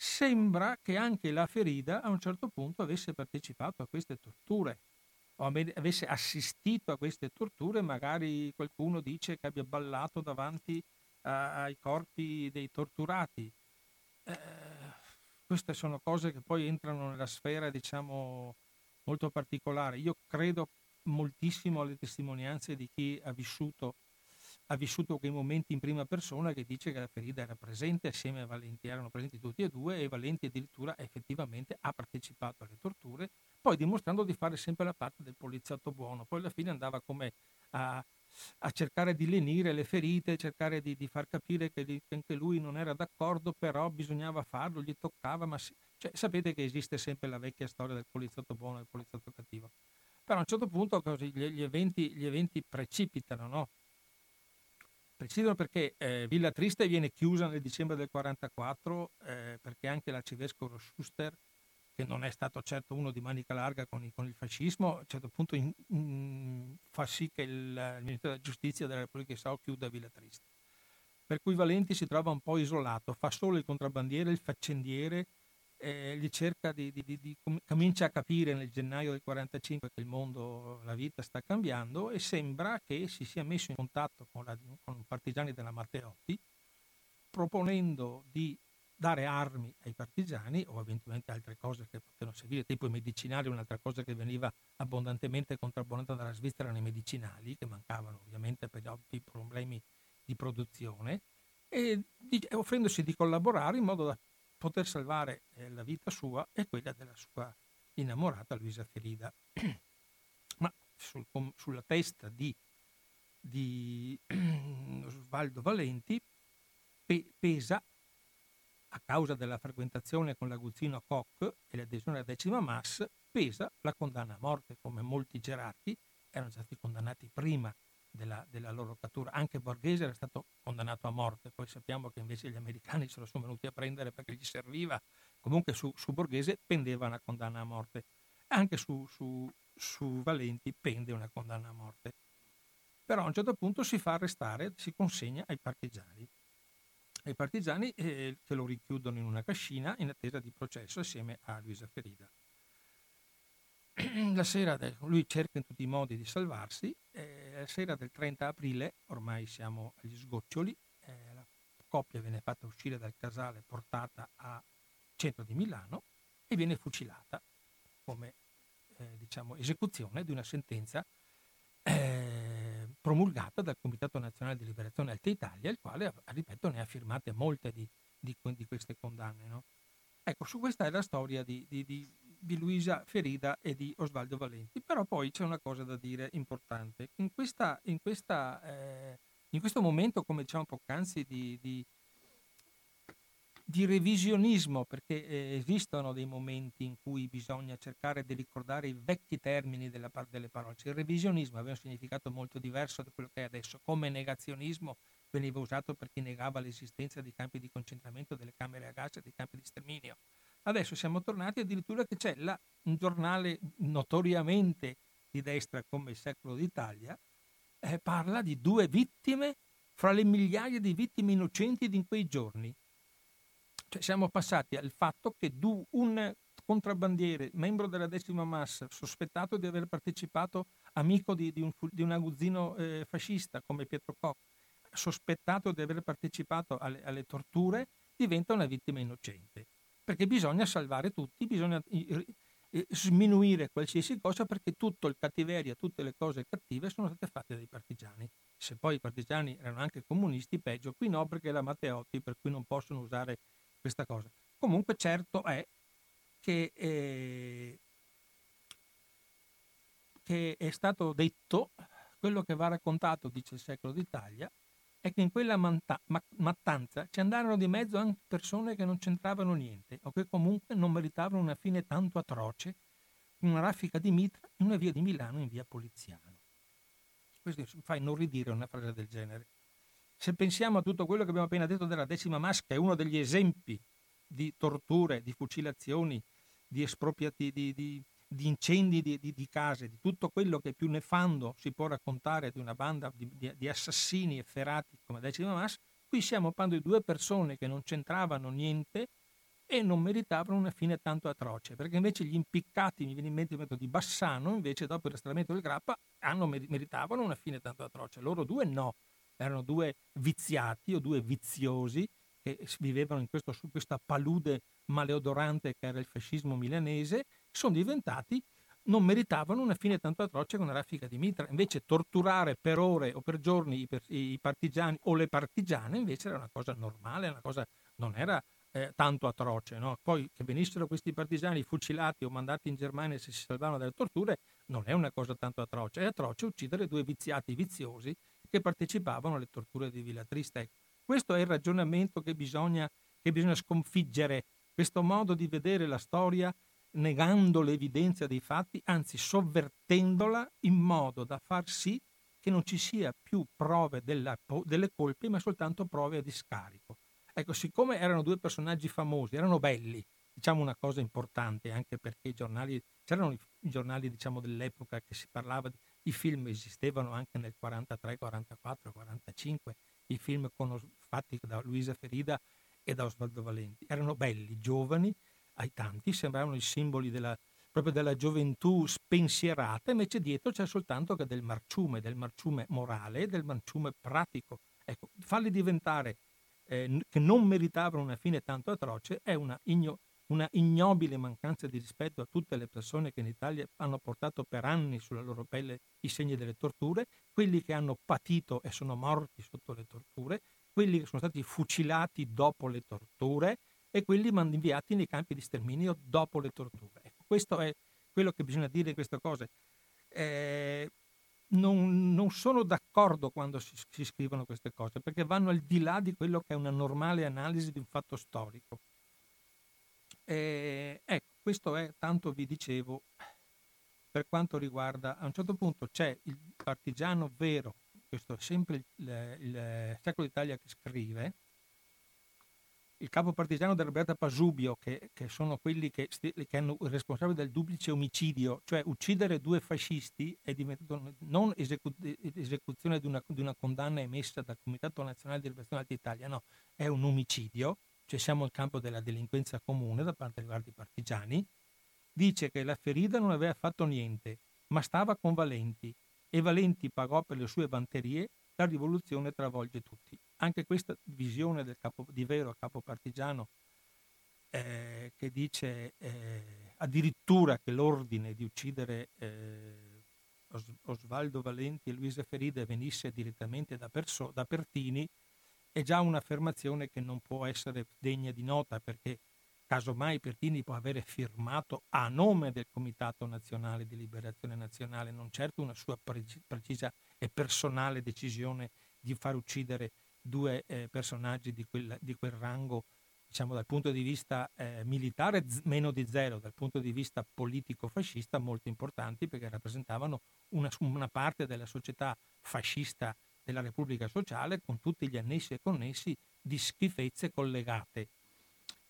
sembra che anche la ferida a un certo punto avesse partecipato a queste torture o avesse assistito a queste torture, magari qualcuno dice che abbia ballato davanti a, ai corpi dei torturati. Eh, queste sono cose che poi entrano nella sfera, diciamo, molto particolare. Io credo moltissimo alle testimonianze di chi ha vissuto ha vissuto quei momenti in prima persona che dice che la ferita era presente assieme a Valenti, erano presenti tutti e due e Valenti addirittura effettivamente ha partecipato alle torture, poi dimostrando di fare sempre la parte del poliziotto buono, poi alla fine andava come a, a cercare di lenire le ferite, cercare di, di far capire che, che, anche lui non era d'accordo, però bisognava farlo, gli toccava, ma si, cioè, sapete che esiste sempre la vecchia storia del poliziotto buono e del poliziotto cattivo. Però a un certo punto così, gli, gli, eventi, gli eventi precipitano, no? Preciso perché eh, Villa Triste viene chiusa nel dicembre del 1944 eh, perché anche l'arcivescovo Schuster che non è stato certo uno di manica larga con, il, con il fascismo, a un certo punto in, in, fa sì che il, il, Ministero della Giustizia della Repubblica di Sao chiuda Villa Triste. Per cui Valenti si trova un po' isolato, fa solo il contrabbandiere, il faccendiere, eh, di, di, di, comincia a capire nel gennaio del 45 che il mondo, la vita sta cambiando e sembra che si sia messo in contatto con, la, con partigiani della Matteotti proponendo di dare armi ai partigiani o eventualmente altre cose che potevano servire, tipo i medicinali, un'altra cosa che veniva abbondantemente contrabbandata dalla Svizzera erano i medicinali, che mancavano ovviamente per gli ovvi problemi di produzione, e offrendosi di collaborare in modo da poter salvare eh, la vita sua e quella della sua innamorata Luisa Ferida. (clears throat) Ma sul, sulla testa di, di (clears throat) Osvaldo Valenti pe, pesa a causa della frequentazione con l'Aguzzino Koch e l'adesione alla decima mass, pesa la condanna a morte, come molti gerarchi erano stati condannati prima della, della, loro cattura. Anche Borghese era stato condannato a morte, poi sappiamo che invece gli americani se lo sono venuti a prendere perché gli serviva. Comunque su, su Borghese pendeva una condanna a morte. Anche su, su, su Valenti pende una condanna a morte. Però a un certo punto si fa arrestare, si consegna ai partigiani i partigiani eh, che lo richiudono in una cascina in attesa di processo assieme a Luisa Ferida. La sera del, lui cerca in tutti i modi di salvarsi, eh, la sera del 30 aprile, ormai siamo agli sgoccioli, eh, la coppia viene fatta uscire dal casale portata a centro di Milano e viene fucilata come eh, diciamo, esecuzione di una sentenza eh, promulgata dal Comitato Nazionale di Liberazione Alta Italia, il quale, ripeto, ne ha firmate molte di, di, di queste condanne. No? Ecco, su questa è la storia di, di, Luisa Ferida e di Osvaldo Valenti, però poi c'è una cosa da dire importante. In, questa, in, questa, eh, in questo momento, come diciamo poc'anzi, di, di revisionismo, perché eh, esistono dei momenti in cui bisogna cercare di ricordare i vecchi termini della, delle parole. Cioè, il revisionismo aveva un significato molto diverso da quello che è adesso, come negazionismo veniva usato per chi negava l'esistenza dei campi di concentramento, delle camere a gas e dei campi di sterminio. Adesso siamo tornati addirittura che c'è la, un giornale notoriamente di destra come il Secolo d'Italia, eh, parla di due vittime fra le migliaia di vittime innocenti di quei giorni cioè siamo passati al fatto che un contrabbandiere, membro della decima massa, sospettato di aver partecipato, amico di, di, un, di un, aguzzino eh, fascista come Pietro Koch, sospettato di aver partecipato alle, alle, torture, diventa una vittima innocente. Perché bisogna salvare tutti, bisogna sminuire qualsiasi cosa perché tutto il cattiveria, tutte le cose cattive sono state fatte dai partigiani. Se poi i partigiani erano anche comunisti, peggio, qui no perché la Matteotti, per cui non possono usare questa cosa. Comunque certo è che, eh, che è stato detto, quello che va raccontato, dice il secolo d'Italia, è che in quella manta- ma- mattanza ci andarono di mezzo anche persone che non c'entravano niente o che comunque non meritavano una fine tanto atroce, una raffica di mitra in una via di Milano in via Poliziano. Questo fa inorridire una frase del genere. Se pensiamo a tutto quello che abbiamo appena detto della decima masca, è uno degli esempi di torture, di fucilazioni, di espropriati, di, di, di incendi di, case, di tutto quello che più nefando si può raccontare di una banda di, assassini efferati come decima masca, qui stiamo parlando di due persone che non c'entravano niente e non meritavano una fine tanto atroce, perché invece gli impiccati, mi viene in mente il metodo di Bassano, invece dopo il restauramento del Grappa, hanno, meritavano una fine tanto atroce, loro due no erano due viziati o due viziosi che vivevano in questo, su questa palude maleodorante che era il fascismo milanese, sono diventati, non meritavano una fine tanto atroce come una raffica di mitra. Invece torturare per ore o per giorni i, i partigiani o le partigiane invece era una cosa normale, una cosa, non era eh, tanto atroce. No? Poi che venissero questi partigiani fucilati o mandati in Germania se si salvavano dalle torture non è una cosa tanto atroce, è atroce uccidere due viziati viziosi che partecipavano alle torture di Villa Triste. Questo è il ragionamento che bisogna, che bisogna sconfiggere, questo modo di vedere la storia negando l'evidenza dei fatti, anzi sovvertendola in modo da far sì che non ci sia più prove della, delle colpe, ma soltanto prove a discarico. Ecco, siccome erano due personaggi famosi, erano belli, diciamo una cosa importante anche perché i giornali, c'erano i, giornali diciamo, dell'epoca che si parlava, di, i film esistevano anche nel 43, 44, 45, i film con, fatti da Luisa Ferida e da Osvaldo Valenti. Erano belli, giovani, ai tanti, sembravano i simboli della, proprio della gioventù spensierata, invece dietro c'è soltanto che del marciume, del marciume morale e del marciume pratico. Ecco, farli diventare eh, che non meritavano una fine tanto atroce è una, igno, una ignobile mancanza di rispetto a tutte le persone che in Italia hanno portato per anni sulla loro pelle i segni delle torture, quelli che hanno patito e sono morti sotto le torture, quelli che sono stati fucilati dopo le torture e quelli inviati nei campi di sterminio dopo le torture. Ecco, questo è quello che bisogna dire in queste cose. Eh, non, non, sono d'accordo quando si, si, scrivono queste cose, perché vanno al di là di quello che è una normale analisi di un fatto storico. E, ecco, questo è, tanto vi dicevo, per quanto riguarda, a un certo punto c'è il partigiano vero, questo è sempre il, il, Secolo d'Italia che scrive, il capo partigiano del Roberta Pasubio, che, che sono quelli che, che hanno il responsabile del duplice omicidio, cioè uccidere due fascisti è diventato non esecu- esecuzione di una, di una, condanna emessa dal Comitato Nazionale di Liberazione d'Italia, no, è un omicidio, cioè siamo al campo della delinquenza comune da parte riguardo i partigiani, dice che la ferita non aveva fatto niente, ma stava con Valenti e Valenti pagò per le sue vanterie, la rivoluzione travolge tutti. Anche questa visione del capo, di vero capo partigiano eh, che dice eh, addirittura che l'ordine di uccidere eh, Os- Osvaldo Valenti e Luisa Feride venisse direttamente da, Perso- da Pertini è già un'affermazione che non può essere degna di nota perché casomai Pertini può avere firmato a nome del Comitato Nazionale di Liberazione Nazionale, non certo una sua pre- precisa e personale decisione di far uccidere due eh, personaggi di quel, di quel, rango, diciamo dal punto di vista eh, militare z- meno di zero, dal punto di vista politico-fascista molto importanti perché rappresentavano una, una parte della società fascista della Repubblica Sociale con tutti gli annessi e connessi di schifezze collegate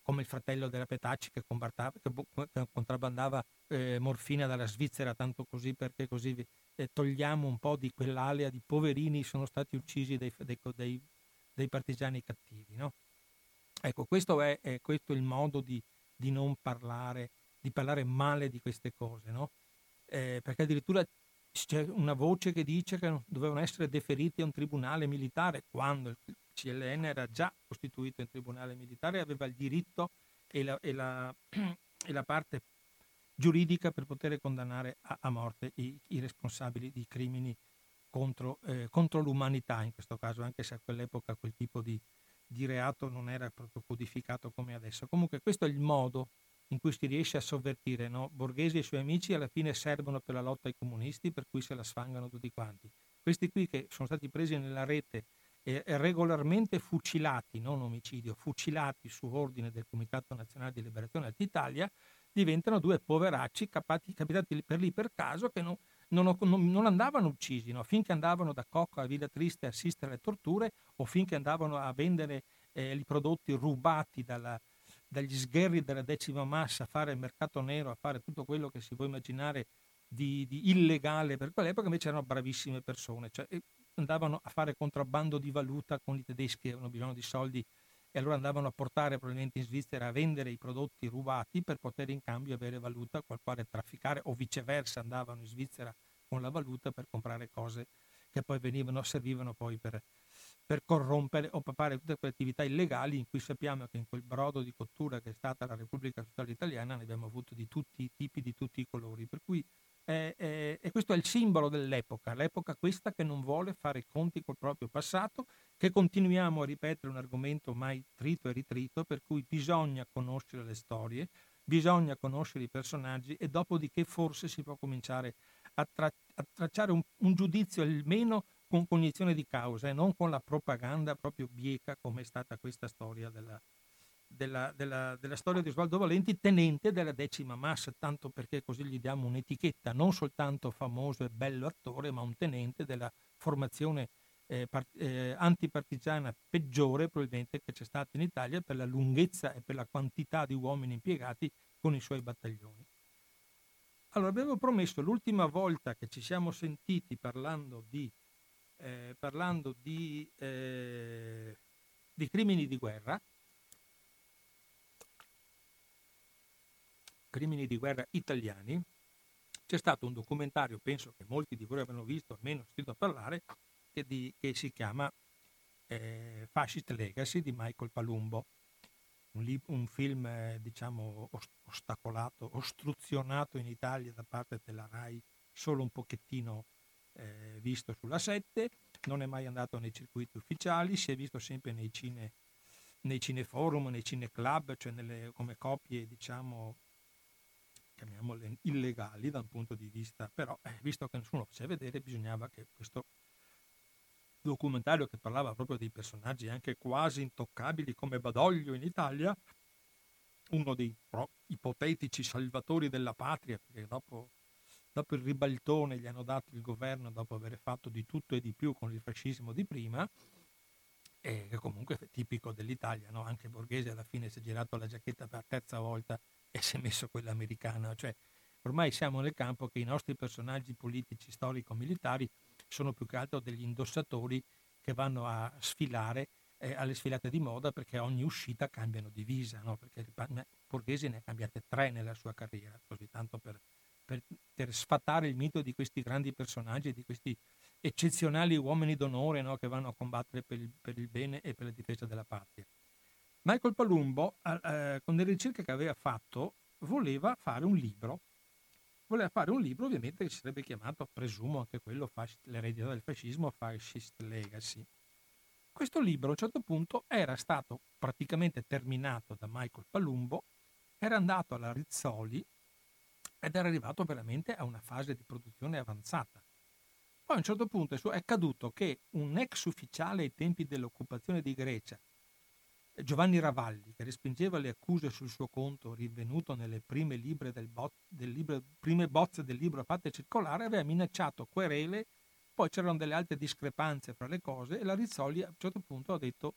come il fratello della Petacci che, che contrabbandava eh, morfina dalla Svizzera, tanto così perché così eh, togliamo un po' di quell'alea di poverini sono stati uccisi dai, dai, dai dei partigiani cattivi. No? Ecco, questo è, è, questo il modo di, di, non parlare, di parlare male di queste cose, no? eh, perché addirittura c'è una voce che dice che dovevano essere deferiti a un tribunale militare quando il CLN era già costituito in tribunale militare e aveva il diritto e la, e la, (clears throat) e la parte giuridica per poter condannare a, a morte i, i, responsabili di crimini contro, eh, contro, l'umanità in questo caso, anche se a quell'epoca quel tipo di, di reato non era proprio codificato come adesso. Comunque questo è il modo in cui si riesce a sovvertire. No? Borghesi e i suoi amici alla fine servono per la lotta ai comunisti, per cui se la sfangano tutti quanti. Questi qui che sono stati presi nella rete e regolarmente fucilati, non omicidio, fucilati su ordine del Comitato Nazionale di Liberazione d'Italia, diventano due poveracci capati, capitati per lì per caso che non, non, non andavano uccisi, no? finché andavano da Cocco a Villa Triste a assistere alle torture o finché andavano a vendere eh, i prodotti rubati dalla, dagli sgherri della decima massa, a fare il mercato nero, a fare tutto quello che si può immaginare di, di illegale per quell'epoca, invece erano bravissime persone, cioè, andavano a fare contrabbando di valuta con i tedeschi, avevano bisogno di soldi e allora andavano a portare probabilmente in Svizzera a vendere i prodotti rubati per poter in cambio avere valuta con la quale trafficare o viceversa andavano in Svizzera con la valuta per comprare cose che poi venivano, servivano poi per, per corrompere o per fare tutte quelle attività illegali in cui sappiamo che in quel brodo di cottura che è stata la Repubblica Sociale Italiana ne abbiamo avuto di tutti i tipi, di tutti i colori. Per cui eh, eh, e questo è il simbolo dell'epoca, l'epoca questa che non vuole fare conti col proprio passato, che continuiamo a ripetere un argomento mai trito e ritrito, per cui bisogna conoscere le storie, bisogna conoscere i personaggi e dopodiché forse si può cominciare a, tra- a tracciare un, un, giudizio almeno con cognizione di causa e non con la propaganda proprio bieca come è stata questa storia della, della, della, della, storia di Osvaldo Valenti, tenente della decima massa, tanto perché così gli diamo un'etichetta, non soltanto famoso e bello attore, ma un tenente della formazione eh, part- eh, antipartigiana peggiore probabilmente che c'è stata in Italia per la lunghezza e per la quantità di uomini impiegati con i suoi battaglioni. Allora, avevo promesso l'ultima volta che ci siamo sentiti parlando di, eh, parlando di, eh, di crimini di guerra, crimini di guerra italiani, c'è stato un documentario, penso che molti di voi abbiano visto, almeno sentito parlare, che, di, che si chiama eh, Fascist Legacy di Michael Palumbo, un, li, un film eh, diciamo ostacolato, ostruzionato in Italia da parte della RAI, solo un pochettino eh, visto sulla 7, non è mai andato nei circuiti ufficiali, si è visto sempre nei, cine, nei cineforum, nei cineclub, cioè nelle, come copie diciamo chiamiamole illegali da un punto di vista, però eh, visto che nessuno faceva vedere bisognava che questo documentario che parlava proprio dei personaggi anche quasi intoccabili come Badoglio in Italia, uno dei pro- ipotetici salvatori della patria, perché dopo, dopo, il ribaltone gli hanno dato il governo dopo aver fatto di tutto e di più con il fascismo di prima, che comunque è tipico dell'Italia, no? anche Borghese alla fine si è girato la giacchetta per terza volta e si è messo quella americana, cioè ormai siamo nel campo che i nostri personaggi politici, storico-militari sono più che altro degli indossatori che vanno a sfilare eh, alle sfilate di moda perché ogni uscita cambiano divisa, no? perché Borghese ne ha cambiate tre nella sua carriera, così tanto per, per, per sfatare il mito di questi grandi personaggi, di questi eccezionali uomini d'onore no? che vanno a combattere per il, per il, bene e per la difesa della patria. Michael Palumbo, eh, con le ricerche che aveva fatto, voleva fare un libro voleva fare un libro ovviamente che si sarebbe chiamato, presumo anche quello, L'eredità del fascismo, Fascist Legacy. Questo libro a un certo punto era stato praticamente terminato da Michael Palumbo, era andato alla Rizzoli ed era arrivato veramente a una fase di produzione avanzata. Poi a un certo punto è accaduto che un ex ufficiale ai tempi dell'occupazione di Grecia, Giovanni Ravalli, che respingeva le accuse sul suo conto rinvenuto nelle prime, del bo- del libro, prime bozze del libro fatte circolare, aveva minacciato querele, poi c'erano delle altre discrepanze fra le cose e la Rizzoli a un certo punto ha detto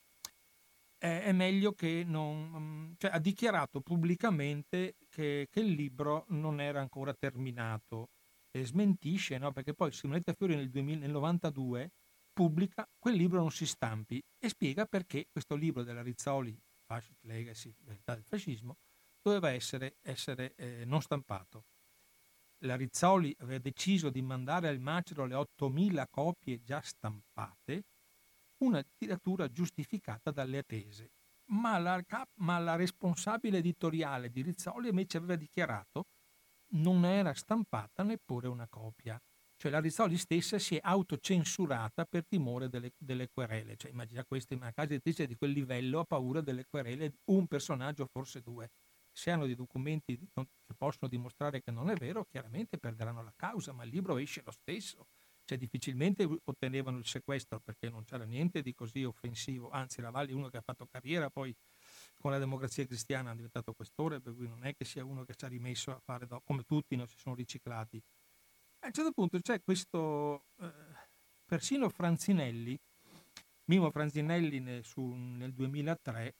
è meglio che non... Mm, cioè ha dichiarato pubblicamente che, che, il libro non era ancora terminato e smentisce, no? perché poi Simonetta Fiori nel, 2000, nel 92 pubblica quel libro non si stampi e spiega perché questo libro della Rizzoli, Fascist Legacy, Verità del fascismo, doveva essere, essere eh, non stampato. La Rizzoli aveva deciso di mandare al macero le 8.000 copie già stampate, una tiratura giustificata dalle attese. Ma la, ma la responsabile editoriale di Rizzoli invece aveva dichiarato non era stampata neppure una copia. Cioè la Rizzoli stessa si è autocensurata per timore delle, delle querele. Cioè, immagina questo, una casa editrice di quel livello ha paura delle querele, un personaggio, forse due. Se hanno dei documenti che possono dimostrare che non è vero, chiaramente perderanno la causa, ma il libro esce lo stesso. Cioè difficilmente ottenevano il sequestro perché non c'era niente di così offensivo. Anzi, Ravalli è uno che ha fatto carriera, poi con la democrazia cristiana è diventato questore, per cui non è che sia uno che ci ha rimesso a fare, do- come tutti non si sono riciclati a un certo punto c'è questo, eh, persino Franzinelli, Mimo Franzinelli nel, su, nel 2003,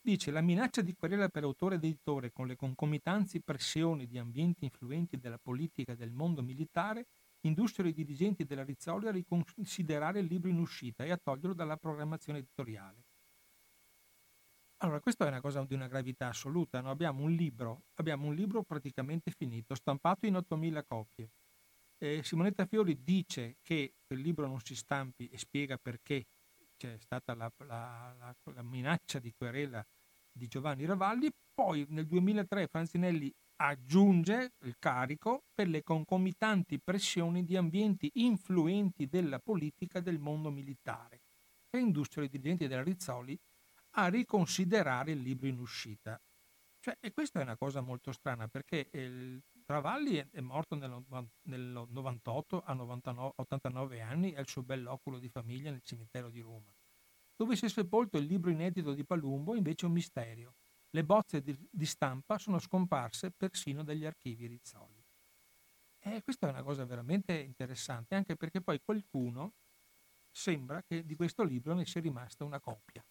dice la minaccia di querela per autore ed editore con le concomitanti pressioni di ambienti influenti della politica e del mondo militare indussero i dirigenti della Rizzoli a riconsiderare il libro in uscita e a toglierlo dalla programmazione editoriale. Allora, questa è una cosa di una gravità assoluta. No? Abbiamo, un libro, abbiamo un libro praticamente finito, stampato in 8.000 copie eh, Simonetta Fiori dice che il libro non si stampi e spiega perché c'è stata la, la, la, la minaccia di querela di Giovanni Ravalli, poi nel 2003 Franzinelli aggiunge il carico per le concomitanti pressioni di ambienti influenti della politica del mondo militare e industriano i dirigenti della Rizzoli a riconsiderare il libro in uscita. Cioè, e questa è una cosa molto strana perché il Travalli è morto nel, nel 98 a 99, 89 anni il suo bell'oculo di famiglia nel cimitero di Roma. Dove si è sepolto il libro inedito di Palumbo invece è un misterio. Le bozze di, di stampa sono scomparse persino dagli archivi Rizzoli. E questa è una cosa veramente interessante, anche perché poi qualcuno sembra che di questo libro ne sia rimasta una copia.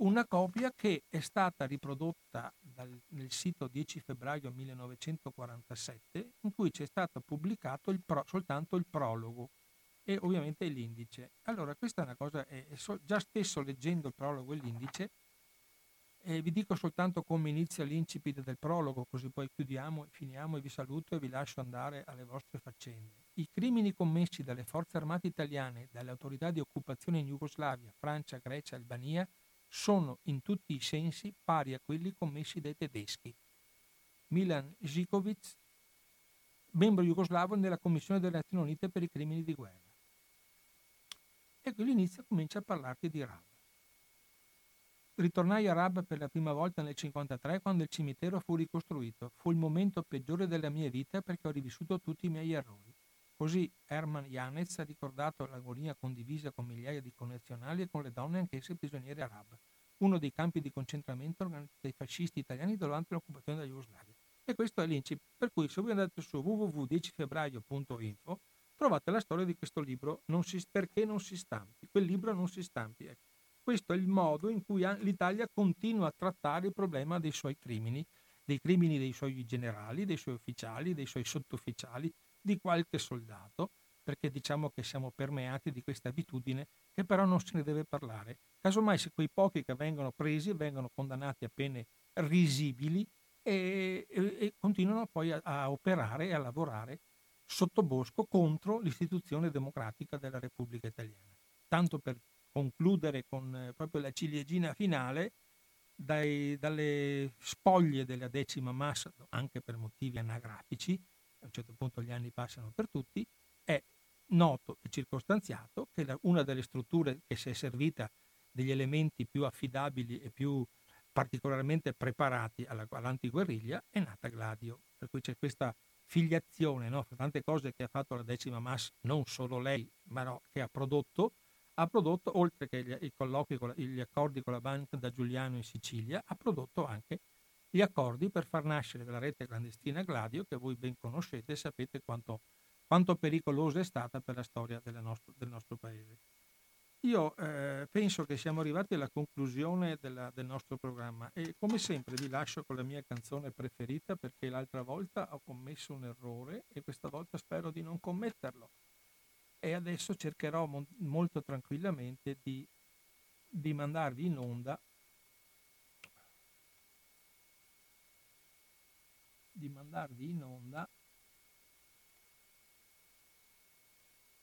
Una copia che è stata riprodotta dal, nel sito 10 febbraio 1947, in cui c'è stato pubblicato il pro, soltanto il prologo e ovviamente l'indice. Allora, questa è una cosa, è, è so, già stesso leggendo il prologo e l'indice, eh, vi dico soltanto come inizia l'incipit del prologo, così poi chiudiamo, finiamo e vi saluto e vi lascio andare alle vostre faccende. I crimini commessi dalle forze armate italiane e dalle autorità di occupazione in Jugoslavia, Francia, Grecia e Albania sono in tutti i sensi pari a quelli commessi dai tedeschi. Milan Zikovic, membro jugoslavo nella Commissione delle Nazioni Unite per i crimini di guerra. E qui inizia comincia a parlarti di Rab. Ritornai a Rab per la prima volta nel 1953 quando il cimitero fu ricostruito. Fu il momento peggiore della mia vita perché ho rivissuto tutti i miei errori. Così Hermann Janez ha ricordato l'agonia condivisa con migliaia di connazionali e con le donne anch'esse prigioniere arab, uno dei campi di concentramento organizzati dai fascisti italiani durante l'occupazione della Jugoslavia. E questo è l'incipit, per cui se voi andate su www.10febbraio.info trovate la storia di questo libro, non si, perché non si stampi, quel libro non si stampi. Ecco. Questo è il modo in cui l'Italia continua a trattare il problema dei suoi crimini, dei crimini dei suoi generali, dei suoi ufficiali, dei suoi sottufficiali, di qualche soldato, perché diciamo che siamo permeati di questa abitudine che però non se ne deve parlare. Casomai se quei pochi che vengono presi vengono condannati a pene risibili e, e, e continuano poi a, a operare e a lavorare sottobosco contro l'istituzione democratica della Repubblica Italiana. Tanto per concludere con eh, proprio la ciliegina finale, dai, dalle spoglie della decima massa, anche per motivi anagrafici, a un certo punto gli anni passano per tutti, è noto e circostanziato che la, una delle strutture che si è servita degli elementi più affidabili e più particolarmente preparati alla, all'antiguerriglia è nata Gladio. Per cui c'è questa filiazione, no? tante cose che ha fatto la decima Mass, non solo lei, ma no, che ha prodotto, ha prodotto, oltre che gli, colloqui, gli accordi con la Banca da Giuliano in Sicilia, ha prodotto anche gli accordi per far nascere la rete clandestina Gladio, che voi ben conoscete e sapete quanto, quanto pericolosa è stata per la storia nostro, del nostro paese. Io eh, penso che siamo arrivati alla conclusione della, del nostro programma e come sempre vi lascio con la mia canzone preferita perché l'altra volta ho commesso un errore e questa volta spero di non commetterlo. E adesso cercherò mo- molto tranquillamente di, di mandarvi in onda di mandarvi in onda.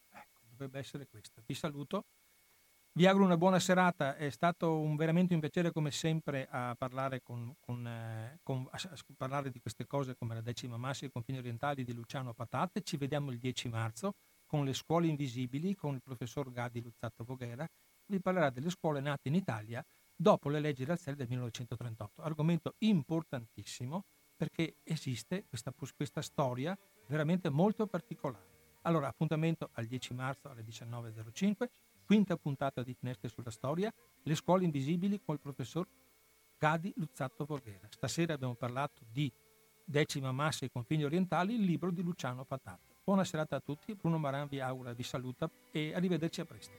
Ecco dovrebbe essere questa. Vi saluto. Vi auguro una buona serata, è stato un, veramente un piacere come sempre a parlare, con, con, eh, con, a parlare di queste cose come la decima massa e i confini orientali di Luciano Patate. Ci vediamo il 10 marzo con le scuole invisibili con il professor Gadi Luzzatto Voghera. Vi parlerà delle scuole nate in Italia dopo le leggi razziali del 1938. Argomento importantissimo perché esiste questa, questa storia veramente molto particolare. Allora, appuntamento al 10 marzo alle 19.05 Quinta puntata di Finestre sulla Storia, le scuole invisibili col professor Gadi Luzzatto Borghera. Stasera abbiamo parlato di Decima Massa e Confini Orientali, il libro di Luciano Patato. Buona serata a tutti, Bruno Maran vi augura, vi saluta e arrivederci a presto.